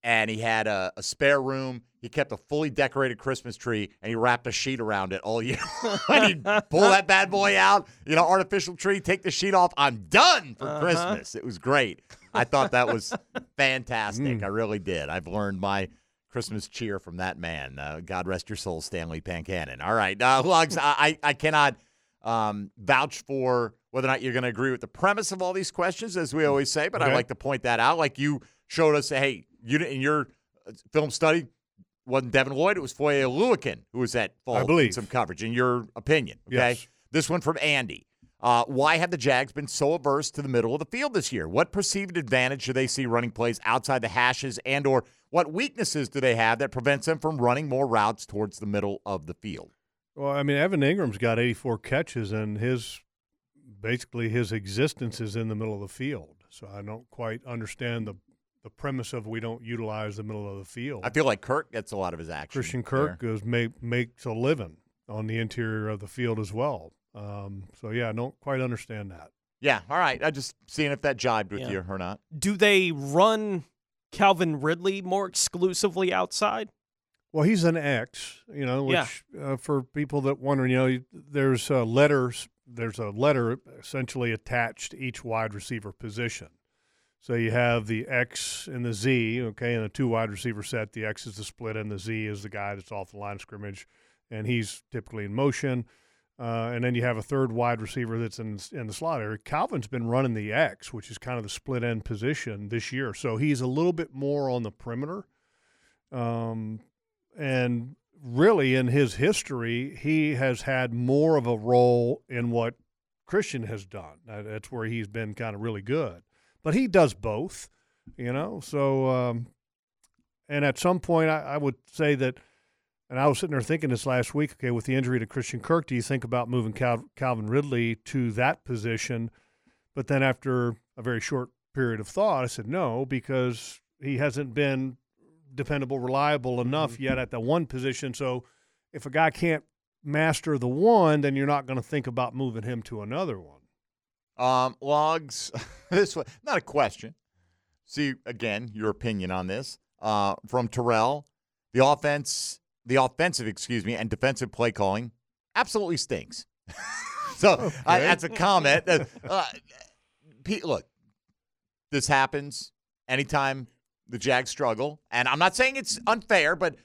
and he had a, a spare room. He kept a fully decorated Christmas tree, and he wrapped a sheet around it all year. and he'd pull that bad boy out, you know, artificial tree, take the sheet off. I'm done for Uh-huh. Christmas. It was great. I thought that was fantastic. Mm. I really did. I've learned my Christmas cheer from that man. Uh, God rest your soul, Stanley Pancannon. All right, uh, Lugs, I, I I cannot um, vouch for whether or not you're going to agree with the premise of all these questions, as we always say, but I like to point that out. Like you showed us, hey, you in your uh, film study wasn't Devin Lloyd, it was Foye Oluokun who was at fault in believe. some coverage. In your opinion, okay? Yes. This one from Andy. Uh, why have the Jags been so averse to the middle of the field this year? What perceived advantage do they see running plays outside the hashes, and or what weaknesses do they have that prevents them from running more routes towards the middle of the field? Well, I mean, Evan Engram's got 84 catches, and his basically his existence is in the middle of the field. So I don't quite understand the the premise of we don't utilize the middle of the field. I feel like Kirk gets a lot of his action. Christian there. Kirk goes make, makes a living on the interior of the field as well. Um, so yeah, I don't quite understand that. Yeah, all right. I just seeing if that jibed with Yeah. you or not. Do they run Calvin Ridley more exclusively outside? Well, he's an X, you know, Yeah. which uh, for people that wonder, you know, there's uh, letters. There's a letter essentially attached to each wide receiver position. So you have the X and the Z, okay, in a two wide receiver set. The X is the split, and the Z is the guy that's off the line of scrimmage, and he's typically in motion. Uh, and then you have a third wide receiver that's in in the slot area. Calvin's been running the X, which is kind of the split end position this year, so he's a little bit more on the perimeter. Um, and really, in his history, he has had more of a role in what Christian has done. That's where he's been kind of really good. But he does both, you know. So, um, and at some point, I, I would say that. And I was sitting there thinking this last week. Okay, with the injury to Christian Kirk, do you think about moving Cal- Calvin Ridley to that position? But then after a very short period of thought, I said no because he hasn't been dependable, reliable enough yet at the one position. So if a guy can't master the one, then you're not going to think about moving him to another one. Um, logs. this one, not a question. See again your opinion on this uh, from Terrell. The offense, the offensive, excuse me, and defensive play calling absolutely stinks. so uh, that's a comment. Uh, uh, Pete, look, this happens anytime the Jags struggle, and I'm not saying it's unfair, but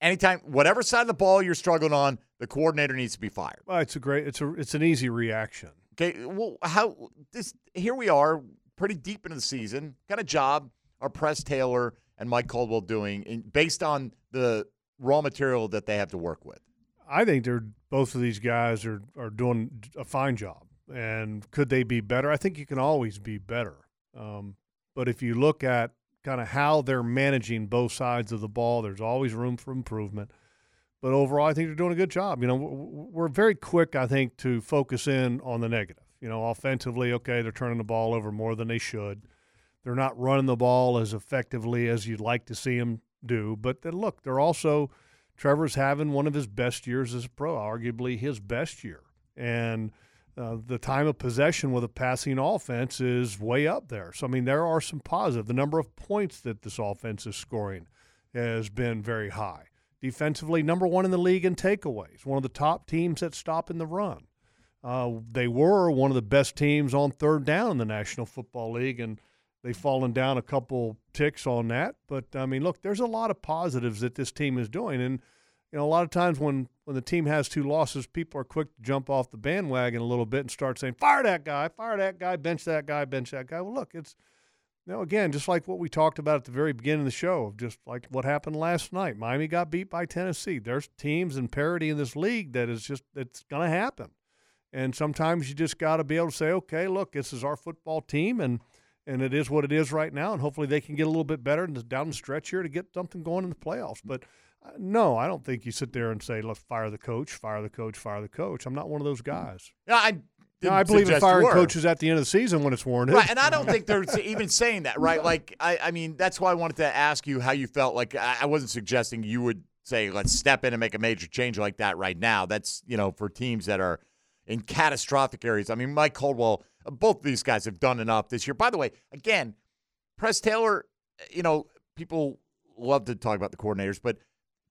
anytime, whatever side of the ball you're struggling on, the coordinator needs to be fired. Well, it's a great. It's a. It's an easy reaction. Okay, well, how this? Here we are, pretty deep into the season. Kind of job are Press Taylor and Mike Caldwell doing, in, based on the raw material that they have to work with? I think they're both of these guys are are doing a fine job. And could they be better? I think you can always be better. Um, but if you look at kind of how they're managing both sides of the ball, there's always room for improvement. But overall, I think they're doing a good job. You know, we're very quick, I think, to focus in on the negative. You know, offensively, okay, they're turning the ball over more than they should. They're not running the ball as effectively as you'd like to see them do. But then look, they're also Trevor's having one of his best years as a pro, arguably his best year. And uh, the time of possession with a passing offense is way up there. So, I mean, there are some positive. The number of points that this offense is scoring has been very high. Defensively, number one in the league in takeaways, one of the top teams that stop in the run. Uh, they were one of the best teams on third down in the National Football League, and they've fallen down a couple ticks on that. But I mean, look, there's a lot of positives that this team is doing, and you know, a lot of times when when the team has two losses, people are quick to jump off the bandwagon a little bit and start saying, "Fire that guy, fire that guy, bench that guy, bench that guy." Well, look, it's you know, again, just like what we talked about at the very beginning of the show, just like what happened last night. Miami got beat by Tennessee. There's teams and parity in this league that is just it's going to happen. And sometimes you just got to be able to say, okay, look, this is our football team, and and it is what it is right now. And hopefully they can get a little bit better down the stretch here to get something going in the playoffs. But no, I don't think you sit there and say, let's fire the coach, fire the coach, fire the coach. I'm not one of those guys. Yeah, I. No, I believe in firing coaches at the end of the season when it's warranted. Right, and I don't think they're even saying that, right? Like, I, I mean, that's why I wanted to ask you how you felt. Like, I, I wasn't suggesting you would say, let's step in and make a major change like that right now. That's, you know, for teams that are in catastrophic areas. I mean, Mike Caldwell, uh, both of these guys have done enough this year. By the way, again, Press Taylor, you know, people love to talk about the coordinators, but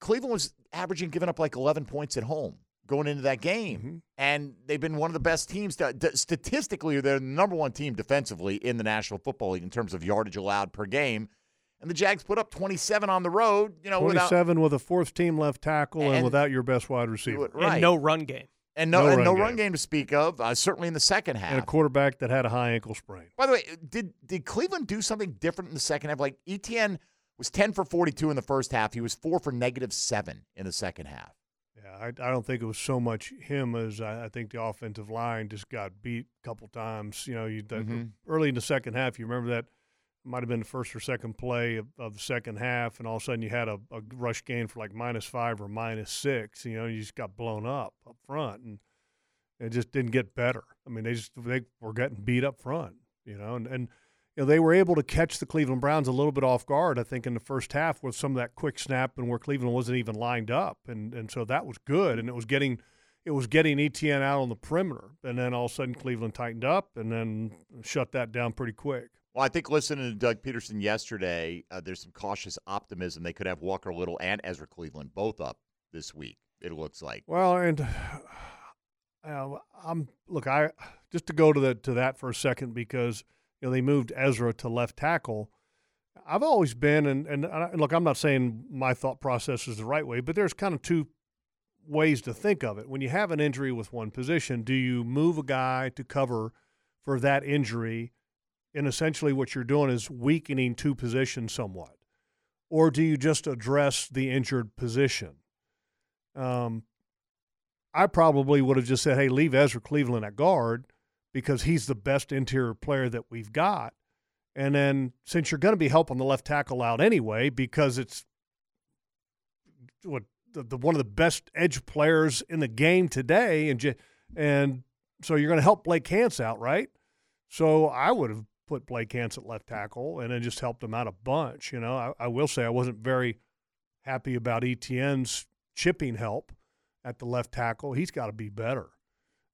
Cleveland was averaging giving up like 11 points at home going into that game. And they've been one of the best teams. To, to- statistically, they're the number one team defensively in the National Football League in terms of yardage allowed per game. And the Jags put up 27 on the road, you know, without 27 with a fourth team left tackle and, And- without your best wide receiver. right. And no run game. and no, no and run no game. run game to speak of, uh, certainly in the second half. And a quarterback that had a high ankle sprain. By the way, did did Cleveland do something different in the second half? Like ETN was 10 for 42 in the first half. He was 4 for negative 7 in the second half. Yeah, I, I don't think it was so much him as I, I think the offensive line just got beat a couple times. You know, you that, Mhm. early in the second half, you remember that might have been the first or second play of, of the second half, and all of a sudden you had a, a rush gain for like minus five or minus six. You know, you just got blown up up front, and it just didn't get better. I mean, they just they were getting beat up front. You know, and and you know they were able to catch the Cleveland Browns a little bit off guard. I think in the first half with some of that quick snap and where Cleveland wasn't even lined up, and and so that was good, and it was getting. It was getting ETN out on the perimeter, and then all of a sudden Cleveland tightened up, and then shut that down pretty quick. Well, I think listening to Doug Pederson yesterday, uh, there's some cautious optimism. They could have Walker Little and Ezra Cleveland both up this week. It looks like. Well, and uh, I'm look, I just to go to the to that for a second because you know, they moved Ezra to left tackle. I've always been, and, and and look, I'm not saying my thought process is the right way, but there's kind of two ways to think of it. When you have an injury with one position, do you move a guy to cover for that injury? And essentially, what you're doing is weakening two positions somewhat. Or do you just address the injured position? Um, I probably would have just said, hey, leave Ezra Cleveland at guard because he's the best interior player that we've got. And then since you're going to be helping the left tackle out anyway, because it's what the, the one of the best edge players in the game today, and j- and so you're going to help Blake Hance out, right? So I would have put Blake Hance at left tackle and then just helped him out a bunch. You know, I, I will say I wasn't very happy about ETN's chipping help at the left tackle. He's got to be better.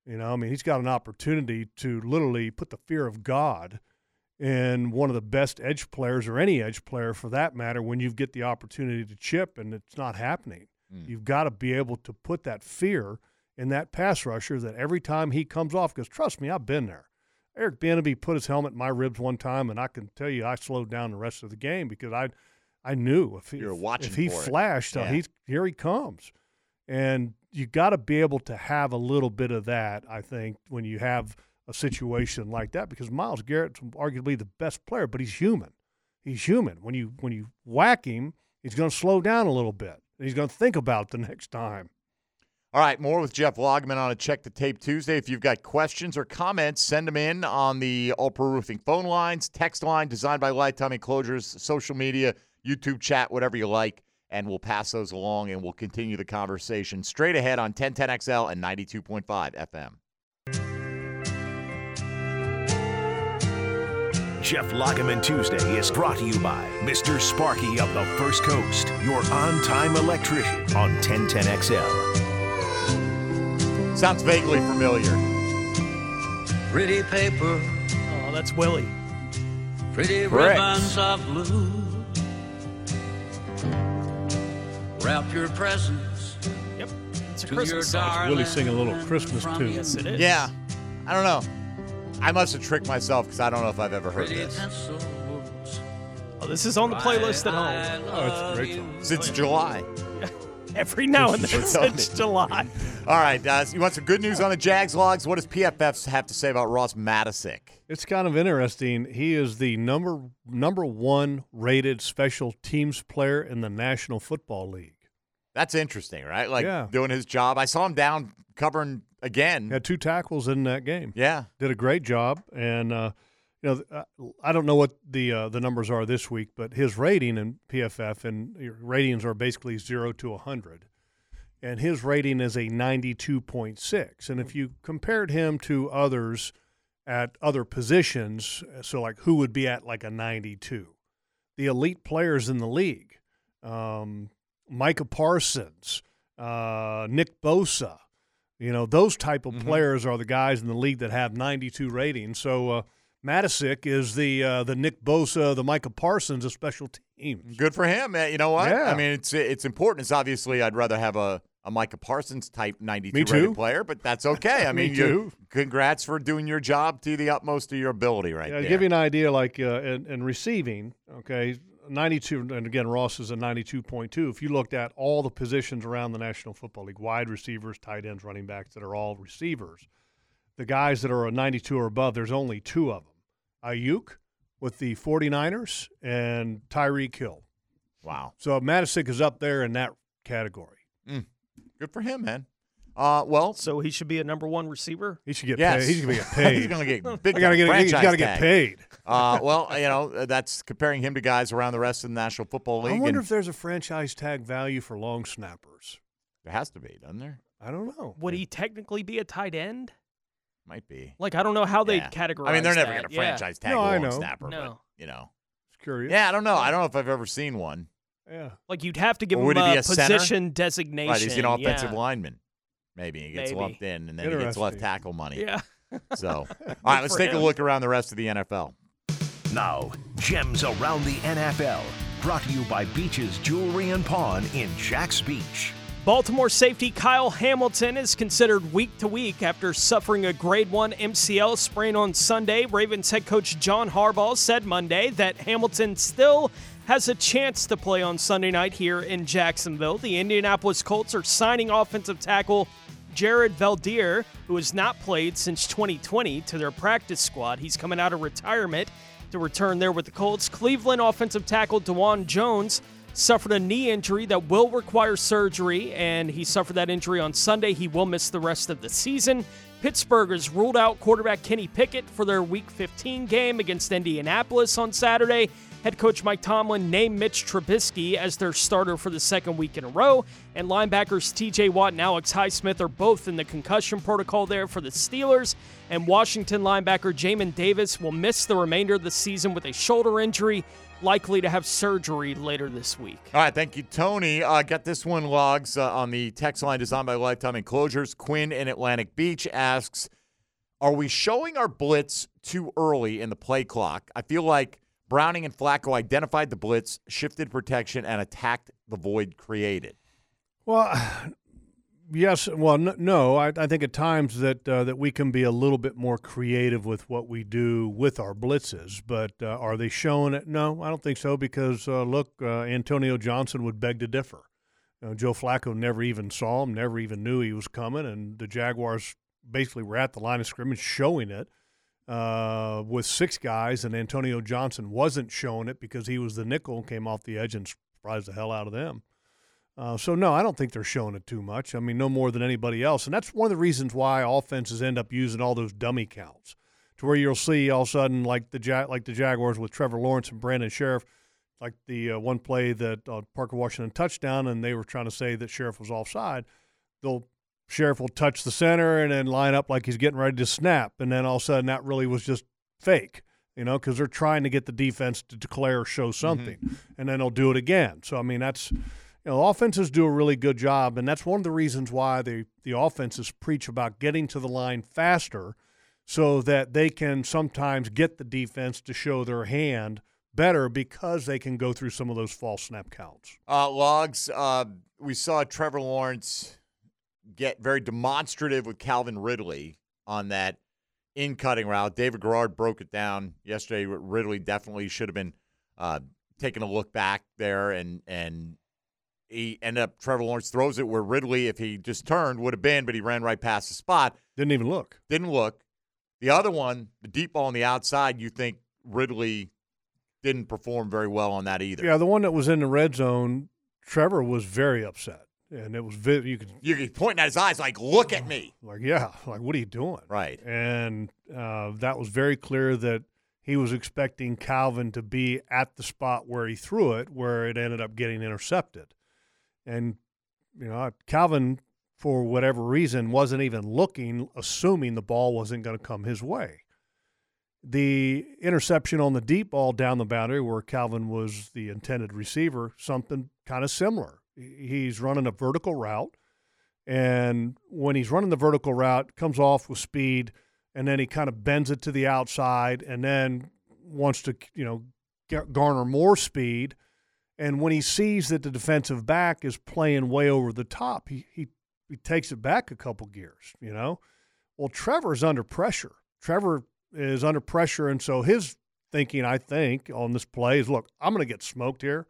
You know, I mean, he's got an opportunity to literally put the fear of God in one of the best edge players or any edge player for that matter when you get the opportunity to chip and it's not happening. Mm. You've got to be able to put that fear in that pass rusher that every time he comes off, because trust me, I've been there. Eric Bieniemy put his helmet in my ribs one time, and I can tell you I slowed down the rest of the game because I, I knew if he, You were watching if he for it. flashed, uh, he's here he comes, and you got to be able to have a little bit of that. I think when you have a situation like that, because Myles Garrett's arguably the best player, but he's human. He's human. When you when you whack him, he's going to slow down a little bit. He's going to think about the next time. All right, more with Jeff Lageman on a Check the Tape Tuesday. If you've got questions or comments, send them in on the Pro Roofing phone lines, text line designed by Lifetime Enclosures, social media, YouTube chat, whatever you like, and we'll pass those along and we'll continue the conversation straight ahead on 1010XL and 92.5 FM. Jeff Lageman Tuesday is brought to you by Mr. Sparky of the First Coast, your on time electrician on 1010XL. Sounds vaguely familiar. Pretty paper, Oh, that's Willie. pretty Correct. ribbons of blue. Wrap your presents Yep. It's a to your Christmas song. darling. Willie singing a little Christmas tune. Yes, it is. Yeah, I don't know. I must have tricked myself because I don't know if I've ever heard Pretty this. Oh, this is on the playlist at home. Oh, it's a great song. Since July. Every now and then You're telling since me. July. All right, uh, you want some good news on the Jags logs? What does PFF have to say about Ross Matiscik? It's kind of interesting. He is the number number one rated special teams player in the National Football League. That's interesting, right? Like Yeah. doing his job. I saw him down covering again. Had two tackles in that game. Yeah. Did a great job, and uh, you know uh, I don't know what the uh, the numbers are this week, but his rating in PFF and your ratings are basically zero to hundred, and his rating is a ninety two point six. And if you compared him to others at other positions, so like who would be at like a ninety two, the elite players in the league, um, Micah Parsons, uh, Nick Bosa, you know those type of players are the guys in the league that have 92 ratings. So uh, Matiscik is the uh, the Nick Bosa, the Micah Parsons of special teams. Good for him. You know what? Yeah. I mean, it's it's important. It's obviously I'd rather have a, a Micah Parsons type 92 Me too. rated player, but that's okay. I Me mean, you, congrats for doing your job to the utmost of your ability right Yeah, there. give you an idea, like uh, in, in receiving, okay, 92, and again, Ross is a 92.2. If you looked at all the positions around the National Football League, wide receivers, tight ends, running backs that are all receivers, the guys that are a 92 or above, there's only two of them Aiyuk with the 49ers and Tyreek Hill. wow. So Matiscik is up there in that category. Good for him, man. Uh, well, So he should be a number one receiver. He should get yes. paid. He should get paid. He's going to get big I gotta get. He's franchise got to get paid. Uh, well, you know, that's comparing him to guys around the rest of the National Football League. I wonder and if there's a franchise tag value for long snappers. there has to be, doesn't there? I don't know. Would he technically be a tight end? Might be. Like I don't know how they Yeah. categorize. I mean, they're never going to Yeah. franchise tag No, a I long know. snapper, No. but, you know. Just curious. Yeah, I don't know. I don't know if I've ever seen one. Yeah. Like you'd have to give him would he be a a center? position designation. Right, he's an offensive yeah. lineman. Maybe he gets Maybe. lumped in, and then he gets left tackle money. Yeah. So, all right, let's for take a look around the rest of the NFL. Now, gems around the NFL, brought to you by Beaches Jewelry and Pawn in Jax Beach. Baltimore safety Kyle Hamilton is considered week to week after suffering a grade 1 MCL sprain on Sunday. Ravens head coach John Harbaugh said Monday that Hamilton still has a chance to play on Sunday night here in Jacksonville. The Indianapolis Colts are signing offensive tackle Jared Veldheer, who has not played since 2020, to their practice squad. He's coming out of retirement to return there with the Colts. Cleveland offensive tackle Dawand Jones suffered a knee injury that will require surgery, and he suffered that injury on Sunday. He will miss the rest of the season. Pittsburgh has ruled out quarterback Kenny Pickett for their Week 15 game against Indianapolis on Saturday. Head coach Mike Tomlin named Mitch Trubisky as their starter for the second week in a row. And linebackers TJ Watt and Alex Highsmith are both in the concussion protocol there for the Steelers. And Washington linebacker Jamin Davis will miss the remainder of the season with a shoulder injury, likely to have surgery later this week. All right, thank you, Tony. Uh, got this one logs uh, on the text line designed by Lifetime Enclosures. Quinn in Atlantic Beach asks, "Are we showing our blitz too early in the play clock? I feel like Browning and Flacco identified the blitz, shifted protection, and attacked the void created." Well, yes. Well, no. I, I think at times that uh, that we can be a little bit more creative with what we do with our blitzes. But uh, are they showing it? No, I don't think so. Because uh, look, uh, Antonio Johnson would beg to differ. You know, Joe Flacco never even saw him, never even knew he was coming, and the Jaguars basically were at the line of scrimmage showing it. Uh, with six guys, and Antonio Johnson wasn't showing it because he was the nickel and came off the edge and surprised the hell out of them. Uh, so no, I don't think they're showing it too much. I mean, no more than anybody else, and that's one of the reasons why offenses end up using all those dummy counts, to where you'll see all of a sudden like the ja- like the Jaguars with Trevor Lawrence and Brandon Scherff, like the uh, one play that uh, Parker Washington touchdown, and they were trying to say that Scherff was offside. They'll Scherff will touch the center and then line up like he's getting ready to snap, and then all of a sudden that really was just fake you know, because they're trying to get the defense to declare or show something, and then they'll do it again. So I mean, that's you know, offenses do a really good job, and that's one of the reasons why the the offenses preach about getting to the line faster, so that they can sometimes get the defense to show their hand better because they can go through some of those false snap counts. Uh, logs. Uh, we saw Trevor Lawrence get very demonstrative with Calvin Ridley on that in cutting route. David Garrard broke it down yesterday. Ridley definitely should have been uh, taking a look back there, and and he ended up Trevor Lawrence throws it where Ridley, if he just turned, would have been, but he ran right past the spot. Didn't even look. Didn't look. The other one, the deep ball on the outside, you think Ridley didn't perform very well on that either. Yeah, the one that was in the red zone, Trevor was very upset, and it was vi- you could you could point at his eyes like, "Look at me." like, yeah, like what are you doing? Right. And uh, that was very clear that he was expecting Calvin to be at the spot where he threw it, where it ended up getting intercepted. And you know, Calvin, for whatever reason, wasn't even looking, assuming the ball wasn't going to come his way. The interception on the deep ball down the boundary, where Calvin was the intended receiver, something kind of similar. He's running a vertical route, and when he's running the vertical route, comes off with speed, and then he kind of bends it to the outside, and then wants to, you know, garner more speed. And when he sees that the defensive back is playing way over the top, he he, he takes it back a couple gears, you know. Well, Trevor's under pressure. Trevor is under pressure, and so his thinking, I think, on this play is, look, I'm going to get smoked here,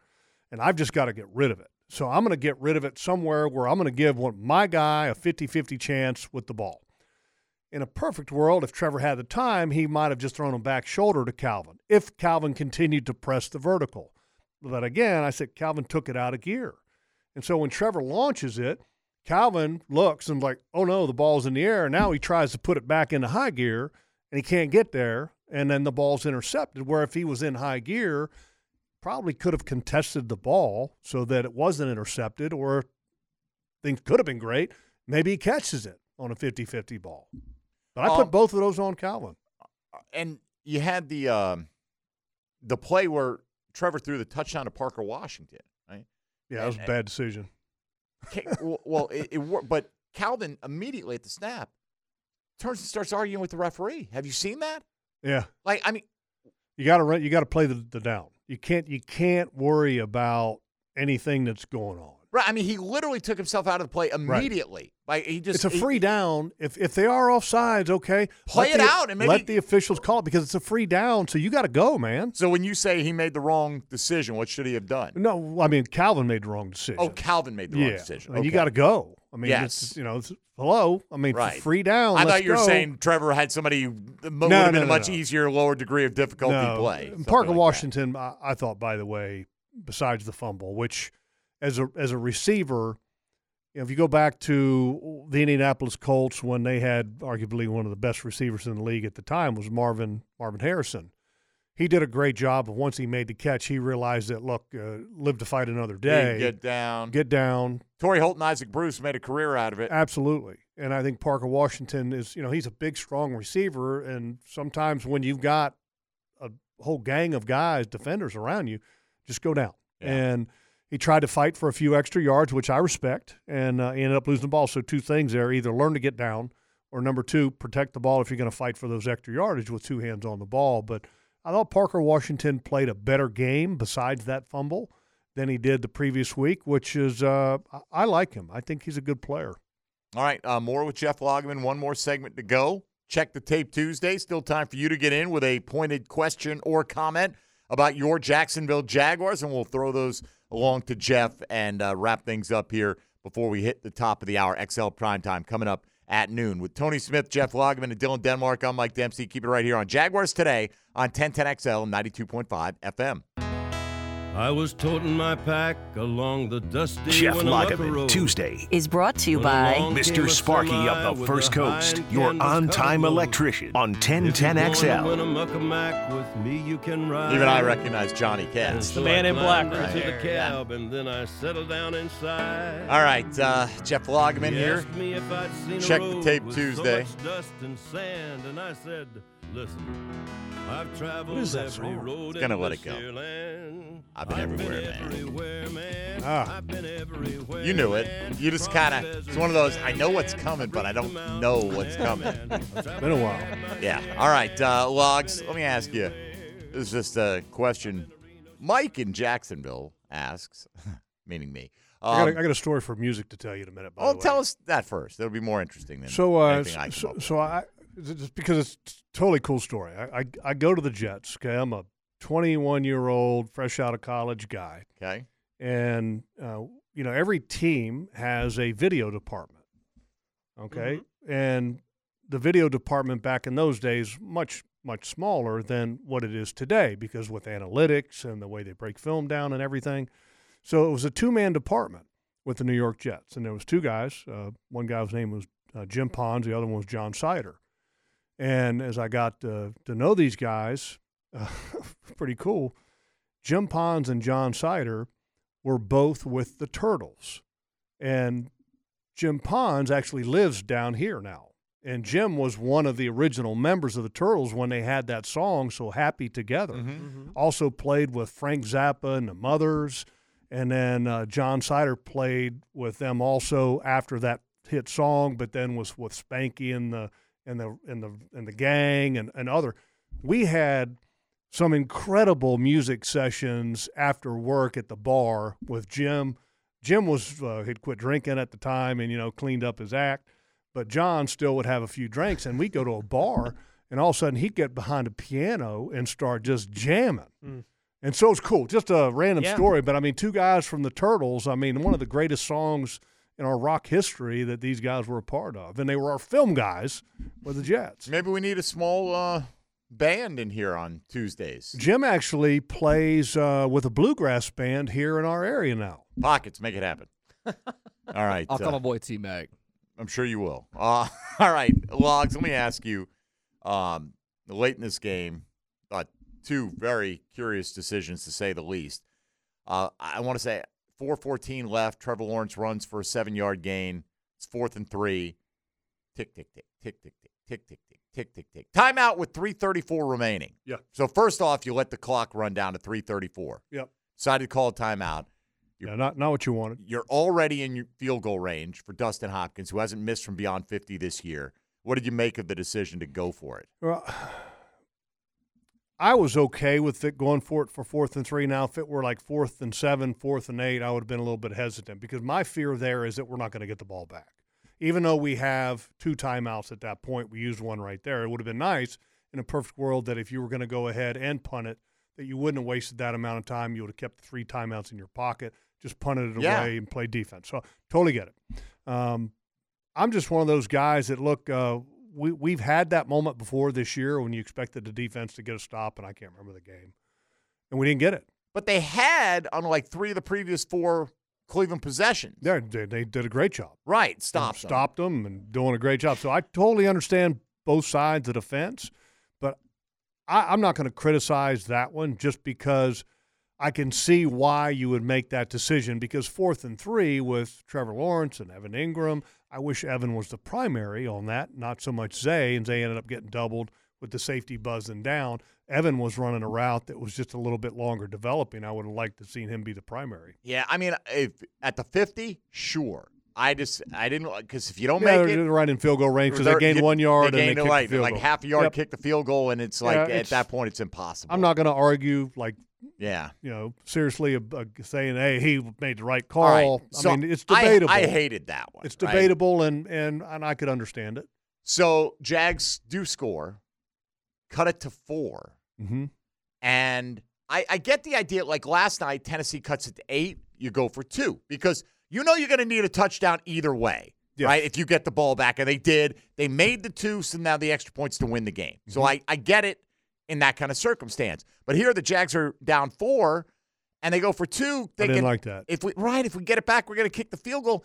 and I've just got to get rid of it. So I'm going to get rid of it somewhere where I'm going to give one, my guy a 50-50 chance with the ball. In a perfect world, if Trevor had the time, he might have just thrown him back shoulder to Calvin. If Calvin continued to press the vertical, but again, I said Calvin took it out of gear, and so when Trevor launches it, Calvin looks and like, oh no, the ball's in the air. Now he tries to put it back into high gear, and he can't get there, and then the ball's intercepted. Where if he was in high gear, probably could have contested the ball so that it wasn't intercepted, or things could have been great. Maybe he catches it on a 50-50 ball. But I put Um, both of those on Calvin. And you had the um, the play where Trevor threw the touchdown to Parker Washington, right? Yeah, that was a bad decision. Well, it, it but Calvin immediately at the snap turns and starts arguing with the referee. Have you seen that? Yeah. Like, I mean, You got to run. You got to play the, the down. You can't. You can't worry about anything that's going on. Right. I mean, he literally took himself out of the play immediately. Right. Like he just it's a he- free down. If if they are offsides, okay, Play it the- out and maybe- let the officials call it because it's a free down. So you got to go, man. So when you say he made the wrong decision, what should he have done? No, I mean Calvin made the wrong decision. Oh, Calvin made the yeah, wrong decision. and you got to go. I mean, Yes. it's, you know, it's, hello. I mean, Right. free down. I let's thought you were go. saying Trevor had somebody mo- would No, have been no, a no, much no. easier, lower degree of difficulty no. play. Parker like. Washington, I, I thought, by the way, besides the fumble, which as a as a receiver, you know, if you go back to the Indianapolis Colts when they had arguably one of the best receivers in the league at the time was Marvin Marvin Harrison. He did a great job of once he made the catch, he realized that look, uh, live to fight another day. Get down. Get down. Torry Holt and Isaac Bruce made a career out of it. Absolutely. And I think Parker Washington is, you know, he's a big, strong receiver. And sometimes when you've got a whole gang of guys, defenders around you, just go down. And he tried to fight for a few extra yards, which I respect, and uh, he ended up losing the ball. So, two things there either learn to get down, or number two, protect the ball if you're going to fight for those extra yardage with two hands on the ball. But I thought Parker Washington played a better game besides that fumble than he did the previous week, which is, uh, I- like him. I think he's a good player. All right, uh, more with Jeff Lageman. One more segment to go. Check the tape Tuesday. Still time for you to get in with a pointed question or comment about your Jacksonville Jaguars, and we'll throw those along to Jeff and uh, wrap things up here before we hit the top of the hour. XL Primetime coming up at noon with Tony Smith, Jeff Lageman, and Dylan Denmark. I'm Mike Dempsey. Keep it right here on Jaguars Today on 1010XL 92.5 FM. I was toting my pack along the dusty Jeff Lageman, Tuesday, is brought to you by Mr. Sparky of the First Coast, your on-time electrician on 1010XL. With me, you can ride. Even I recognize Johnny Katz. The man in black right here. The cab, and then I settle down inside. All right, uh, Jeff Lageman here. Check the tape Tuesday. So and and said, "Listen, I've traveled What is that every song? road Gonna let it go. here land. I've been everywhere, man. everywhere, man. Ah. I've been everywhere, You knew it. You just kind of, it's one of those, I know what's coming, but I don't know what's coming. Been a while. Yeah. All right, uh, Logs, let me ask you. This is just a question. Mike in Jacksonville asks, meaning me. I, Um, got a, I got a story for music to tell you in a minute. By well, the way. tell us that first. It'll be more interesting than So, uh, anything I so, so I just because it's a totally cool story. I, I I go to the Jets. Okay, I'm a 21 year old fresh out of college guy, Okay. and uh, you know every team has a video department. Okay, and the video department back in those days much much smaller than what it is today because with analytics and the way they break film down and everything. So it was a two man department with the New York Jets, and there was two guys. Uh, one guy's name was uh, Jim Pons, the other one was John Seiter. And as I got uh, to know these guys, uh, pretty cool. Jim Pons and John Seiter were both with the Turtles, and Jim Pons actually lives down here now. And Jim was one of the original members of the Turtles when they had that song "So Happy Together." Mm-hmm. Also played with Frank Zappa and the Mothers, and then uh, John Sider played with them also after that hit song, but then was with Spanky and the and the and the and the gang and, and other. We had some incredible music sessions after work at the bar with Jim. Jim was uh, had quit drinking at the time and you know cleaned up his act, but John still would have a few drinks, and we'd go to a bar, and all of a sudden he'd get behind a piano and start just jamming. And so it's cool. Just a random Yeah. story, but I mean, two guys from the Turtles. I mean, one of the greatest songs in our rock history that these guys were a part of, and they were our film guys with the Jets. Maybe we need a small uh, band in here on Tuesdays. Jim actually plays uh, with a bluegrass band here in our area now. Pockets, make it happen. All right. I'll call uh, my boy T Mac. I'm sure you will. Uh, all right, Logs, let me ask you um, late in this game, uh, two very curious decisions to say the least. Uh, I want to say 4.14 left. Trevor Lawrence runs for a seven yard gain. It's fourth and three. Tick, tick, tick, tick, tick, tick, tick, tick, tick, tick, tick, tick. Timeout with 3.34 remaining. Yeah. So, first off, you let the clock run down to 3.34. Yep. Decided to call a timeout. Yeah, not not what you wanted. You're already in your field goal range for Dustin Hopkins, who hasn't missed from beyond 50 this year. What did you make of the decision to go for it? Well, I was okay with it going for it for fourth and three. Now, if it were like fourth and seven, fourth and eight, I would have been a little bit hesitant because my fear there is that we're not going to get the ball back. Even though we have two timeouts at that point, we used one right there. It would have been nice in a perfect world that if you were going to go ahead and punt it, that you wouldn't have wasted that amount of time. You would have kept the three timeouts in your pocket, just punted it Yeah. away and played defense. So totally get it. Um, I'm just one of those guys that look. Uh, we we've had that moment before this year when you expected the defense to get a stop, and I can't remember the game, and we didn't get it. But they had on like three of the previous four Cleveland possessions. They they, they did a great job. Right, stop and stopped them and doing a great job. So I totally understand both sides of the fence, but I, I'm not going to criticize that one just because I can see why you would make that decision. Because fourth and three with Trevor Lawrence and Evan Engram, I wish Evan was the primary on that, not so much Zay, and Zay ended up getting doubled with the safety buzzing down. Evan was running a route that was just a little bit longer developing. I would have liked to have seen him be the primary. Yeah, I mean, if at the 50, sure. I just I didn't because if you don't Yeah, make it, right in field goal range because they gained one yard They and they it like the like half a yard, Yep. kick the field goal, and it's like Yeah, at it's- that point it's impossible. I'm not going to argue like Yeah. you know seriously uh, uh, saying hey he made the right call. All right, so I mean it's debatable. I hated that one, It's right? debatable and and and I could understand it. So Jags do score, cut it to 4 Mm-hmm. and I, I get the idea. Like last night, Tennessee cuts it to eight. You go for two because you know you're going to need a touchdown either way, Yes. right? If you get the ball back, and they did, they made the two, so now the extra points to win the game. So Mm-hmm. I, I get it in that kind of circumstance. But here the Jags are down four, and they go for two. I They didn't can, like that. If we right, if we get it back, we're going to kick the field goal.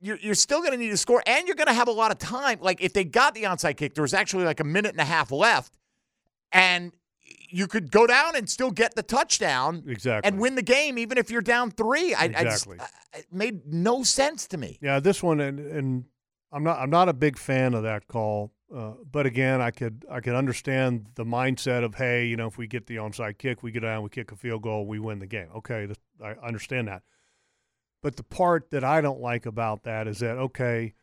You're, you're still going to need to score, and you're going to have a lot of time. Like if they got the onside kick, there was actually like a minute and a half left, and you could go down and still get the touchdown Exactly. and win the game, even if you're down three. I, Exactly. I just, I, it made no sense to me. Yeah, this one and and I'm not I'm not a big fan of that call. Uh, but again, I could I could understand the mindset of hey, you know, if we get the onside kick, we get down, we kick a field goal, we win the game. Okay, th- I understand that. But the part that I don't like about that is that okay,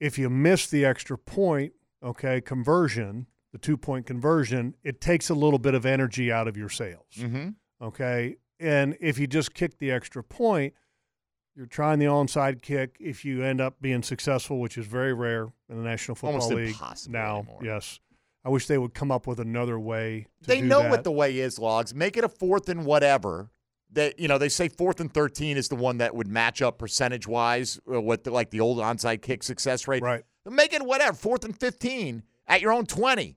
if you miss the extra point, okay, conversion, the two point conversion, it takes a little bit of energy out of your sails. Mm-hmm. Okay. And if you just kick the extra point, you're trying the onside kick. If you end up being successful, which is very rare in the National Football Almost League impossible now, anymore. yes. I wish they would come up with another way to They know that. what the way is, logs. Make it a fourth and whatever. That you know, they say fourth and thirteen is the one that would match up percentage wise with uh, the, like the old onside kick success rate. Right. Make it whatever, fourth and fifteen at your own twenty.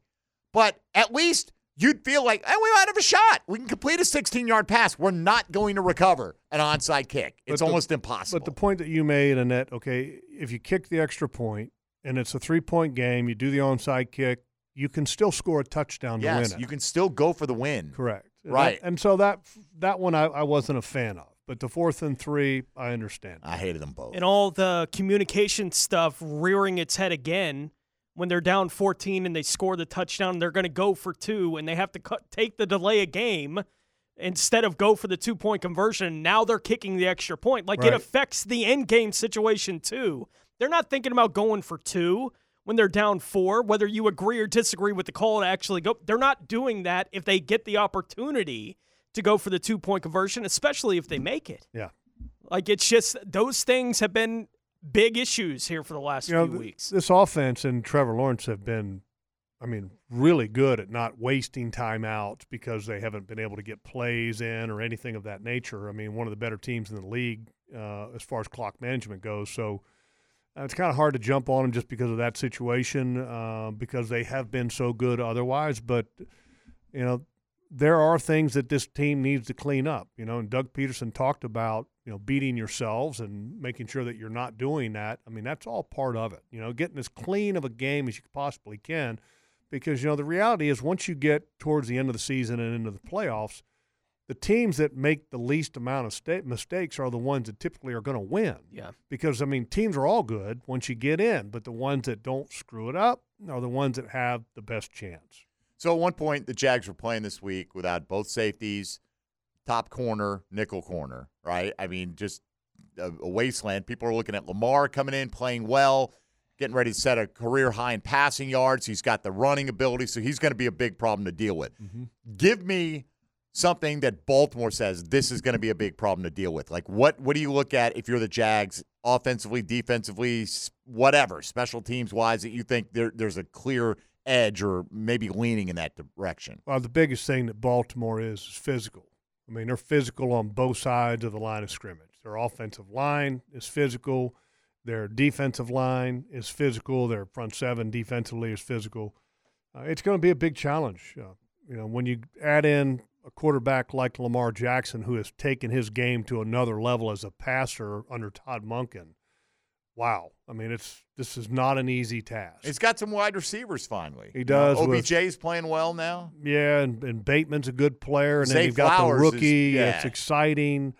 But at least you'd feel like, hey, we might have a shot. We can complete a 16 yard pass. We're not going to recover an onside kick. It's the- almost impossible. But the point that you made, Annette, okay, if you kick the extra point and it's a three point game, you do the onside kick, you can still score a touchdown to win it. you can still go for the win. Correct. And Right. that- and so that that one I, I wasn't a fan of. But the fourth and three, I understand. I hated them both. and all the communication stuff rearing its head again when they're down 14 and they score the touchdown they're going to go for two and they have to cut, take the delay a game instead of go for the two point conversion. Now they're kicking the extra point. Like it affects the end game situation too. They're not thinking about going for two when they're down four whether you agree or disagree with the call to actually go. They're not doing that if they get the opportunity to go for the two point conversion especially if they make it. Yeah. like it's just those things have been big issues here for the last you few th- weeks. This offense and Trevor Lawrence have been, I mean, really good at not wasting timeouts because they haven't been able to get plays in or anything of that nature. I mean, one of the better teams in the league uh, as far as clock management goes. So uh, it's kind of hard to jump on them just because of that situation uh, because they have been so good otherwise. But you know, there are things that this team needs to clean up. You know, and Doug Pederson talked about you know beating yourselves and making sure that you're not doing that. I mean, that's all part of it. You know, getting as clean of a game as you possibly can, because you know the reality is once you get towards the end of the season and into the playoffs, the teams that make the least amount of sta- mistakes are the ones that typically are going to win. Yeah. Because I mean, teams are all good once you get in, but the ones that don't screw it up are the ones that have the best chance. So at one point, the Jags were playing this week without both safeties, top corner, nickel corner, right? I mean, just a, a wasteland. People are looking at Lamar coming in, playing well, getting ready to set a career high in passing yards. He's got the running ability, so he's going to be a big problem to deal with. Mm-hmm. Give me something that Baltimore says this is going to be a big problem to deal with. Like what what do you look at if you're the Jags offensively, defensively, whatever, special teams wise that you think there, there's a clear edge or maybe leaning in that direction? Well, the biggest thing that Baltimore is is physical. I mean, they're physical on both sides of the line of scrimmage. Their offensive line is physical. Their defensive line is physical. Their front seven defensively is physical. Uh, it's going to be a big challenge. Uh, you know, when you add in a quarterback like Lamar Jackson, who has taken his game to another level as a passer under Todd Monken. Wow, I mean, it's this is not an easy task. He's got some wide receivers finally. He does You know, with- playing well now. Yeah, and, and Bateman's a good player, and Zay then you've got Flowers the is- rookie. yeah. It's exciting.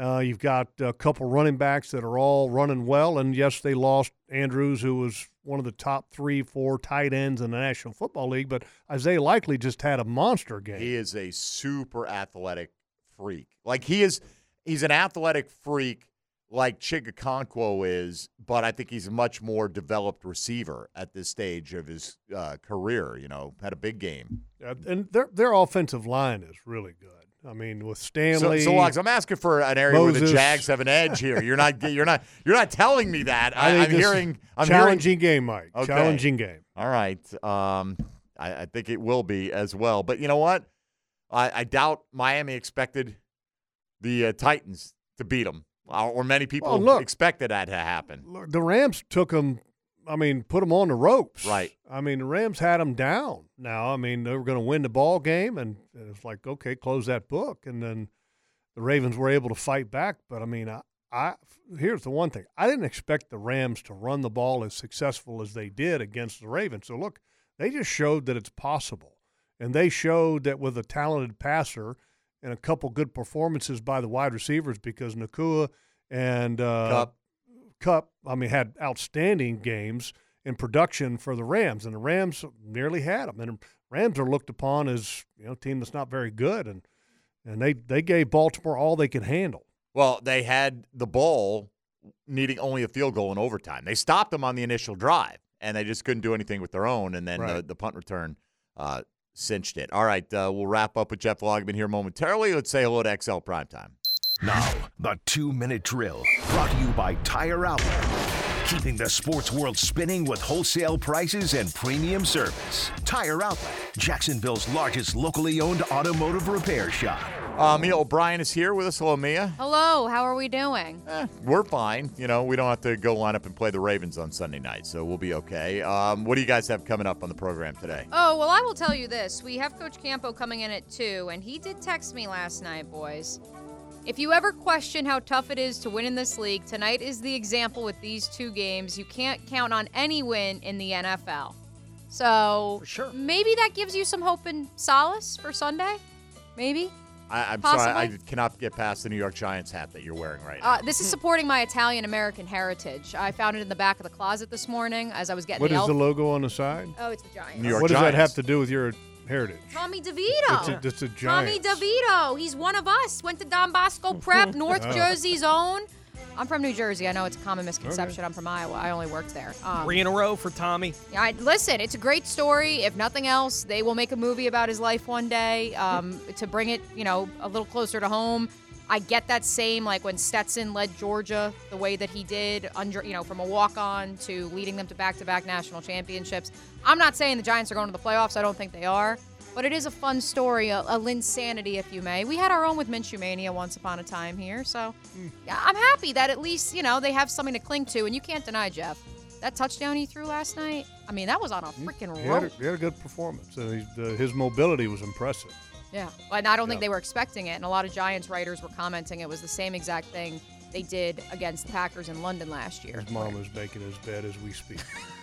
Uh, you've got a couple running backs that are all running well, and yes, they lost Andrews, who was one of the top three, four tight ends in the National Football League. But Isaiah Likely just had a monster game. He is a super athletic freak. Like he is, he's an athletic freak like Chig Okonkwo is, but I think he's a much more developed receiver at this stage of his uh, career. You know, had a big game. Uh, and their their offensive line is really good. I mean, with Stanley. so Loggs, I'm asking for an area where the Jags have an edge here. You're not, you're not, you're not telling me that. I, I'm hearing, I'm challenging hearing, game, Mike. Okay. Challenging game. All right. Um, I, I think it will be as well. But you know what? I, I doubt Miami expected the uh, Titans to beat them, or, many people Well, look. expected that to happen. Look, the Rams took them. I mean, put them on the ropes. Right. I mean, the Rams had them down. Now, I mean, they were going to win the ball game, and it's like, okay, close that book. And then the Ravens were able to fight back. But I mean, I, I here's the one thing: I didn't expect the Rams to run the ball as successful as they did against the Ravens. So look, they just showed that it's possible, and they showed that with a talented passer and a couple good performances by the wide receivers, because Nacua and uh, Kupp. Kupp, I mean, had outstanding games in production for the Rams, and the Rams nearly had them. And Rams are looked upon as you know a team that's not very good, and and they they gave Baltimore all they could handle. Well, they had the ball needing only a field goal in overtime. They stopped them on the initial drive, and they just couldn't do anything with their own. And then the, the punt return uh, cinched it. All right, uh, we'll wrap up with Jeff Lageman here momentarily. Let's say hello to XL Primetime. Now, the two minute drill brought to you by Tire Outlet. Keeping the sports world spinning with wholesale prices and premium service. Tire Outlet, Jacksonville's largest locally owned automotive repair shop. Uh, Mia O'Brien is here with us. Hello, Mia. Hello, how are we doing? We're fine. You know, we don't have to go line up and play the Ravens on Sunday night, so we'll be okay. Um, what do you guys have coming up on the program today? Oh, well, I will tell you this. We have Coach Campo coming in at 2, and he did text me last night, boys. If you ever question how tough it is to win in this league, tonight is the example with these two games. You can't count on any win in the NFL. So, sure. maybe that gives you some hope and solace for Sunday? Maybe? I, I'm sorry, I cannot get past the New York Giants hat that you're wearing right now. Uh, this is supporting my Italian American heritage. I found it in the back of the closet this morning as I was getting What the is elf. the logo on the side? oh, it's the Giants. New York what does that have to do with your heritage? Tommy DeVito. It's a, it's a Tommy. DeVito. He's one of us. Went to Don Bosco Prep, North Oh. Jersey's own. I'm from New Jersey. I know it's a common misconception. I'm from Iowa. I only worked there. Um, Three in a row for Tommy. yeah, I, listen, it's a great story. If nothing else, they will make a movie about his life one day um, to bring it, you know, a little closer to home. I get that same like when Stetson led Georgia the way that he did, under you know, from a walk-on to leading them to back-to-back national championships. I'm not saying the Giants are going to the playoffs. I don't think they are, but it is a fun story, a, a Linsanity, if you may. We had our own with Minshew Mania once upon a time here, so yeah, I'm happy that at least you know they have something to cling to, and you can't deny Jeff. That touchdown he threw last night, I mean, that was on a freaking He had, a, he had a good performance. He's, uh, his mobility was impressive. Yeah. And I don't think they were expecting it. And a lot of Giants writers were commenting it was the same exact thing they did against the Packers in London last year. His mom is making his bed as we speak.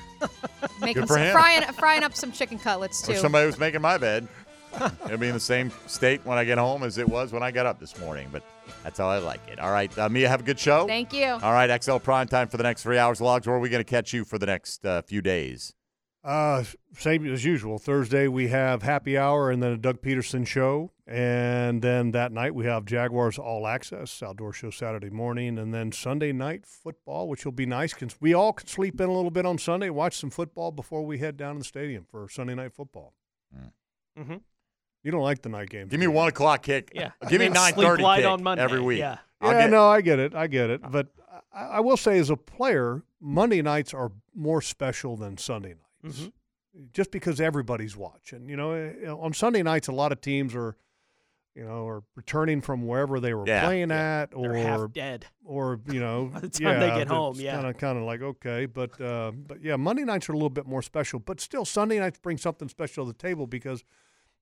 Making some, frying, frying up some chicken cutlets, Or too. somebody was making my bed. It'll be in the same state when I get home as it was when I got up this morning, but that's how I like it. All right, uh, Mia, have a good show. Thank you. All right, XL Prime Time for the next three hours. Logs, where are we going to catch you for the next uh, few days? Uh, same as usual. Thursday we have happy hour and then a Doug Pederson show, and then that night we have Jaguars All Access outdoor show Saturday morning, and then Sunday night football, which will be nice because we all can sleep in a little bit on Sunday, watch some football before we head down to the stadium for Sunday night football. Mm-hmm. You don't like the night games. Give me one o'clock kick. Yeah. Give me And then nine sleep thirty light kick on Monday. every week. Yeah. I'll yeah, get- no, I get it. I get it. But I, I will say, as a player, Monday nights are more special than Sunday nights, Mm-hmm. just because everybody's watching. You know, eh, on Sunday nights, a lot of teams are, you know, are returning from wherever they were Yeah, playing at, or They're half dead. or you know, By the time they get home, yeah. kind of kind of like okay, but uh, but yeah, Monday nights are a little bit more special, but still Sunday nights bring something special to the table because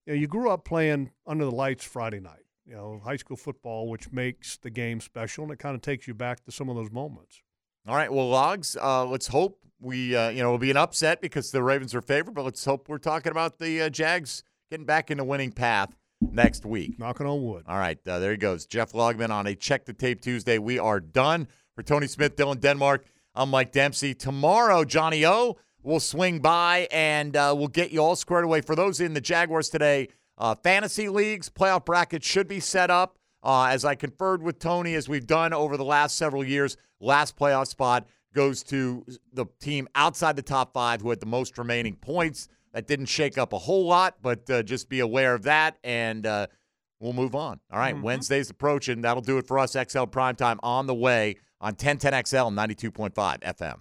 you know you grew up playing under the lights Friday night, you know, high school football, which makes the game special, and it kind of takes you back to some of those moments. All right. Well, logs. Uh, let's hope we, uh, you know, it'll be an upset because the Ravens are favored, but let's hope we're talking about the uh, Jags getting back in the winning path next week. Knocking on wood. All right. Uh, there he goes. Jeff Lageman on a check the tape Tuesday. We are done for Tony Smith, Dylan Denmark. I'm Mike Dempsey. Tomorrow, Johnny O will swing by and uh, we'll get you all squared away. For those in the Jaguars today, uh, fantasy leagues, playoff brackets should be set up. Uh, as I conferred with Tony, as we've done over the last several years, last playoff spot goes to the team outside the top five who had the most remaining points. That didn't shake up a whole lot, but uh, just be aware of that, and uh, we'll move on. All right, Wednesday's approaching. That'll do it for us. XL Primetime on the way on 1010XL 92.5 FM.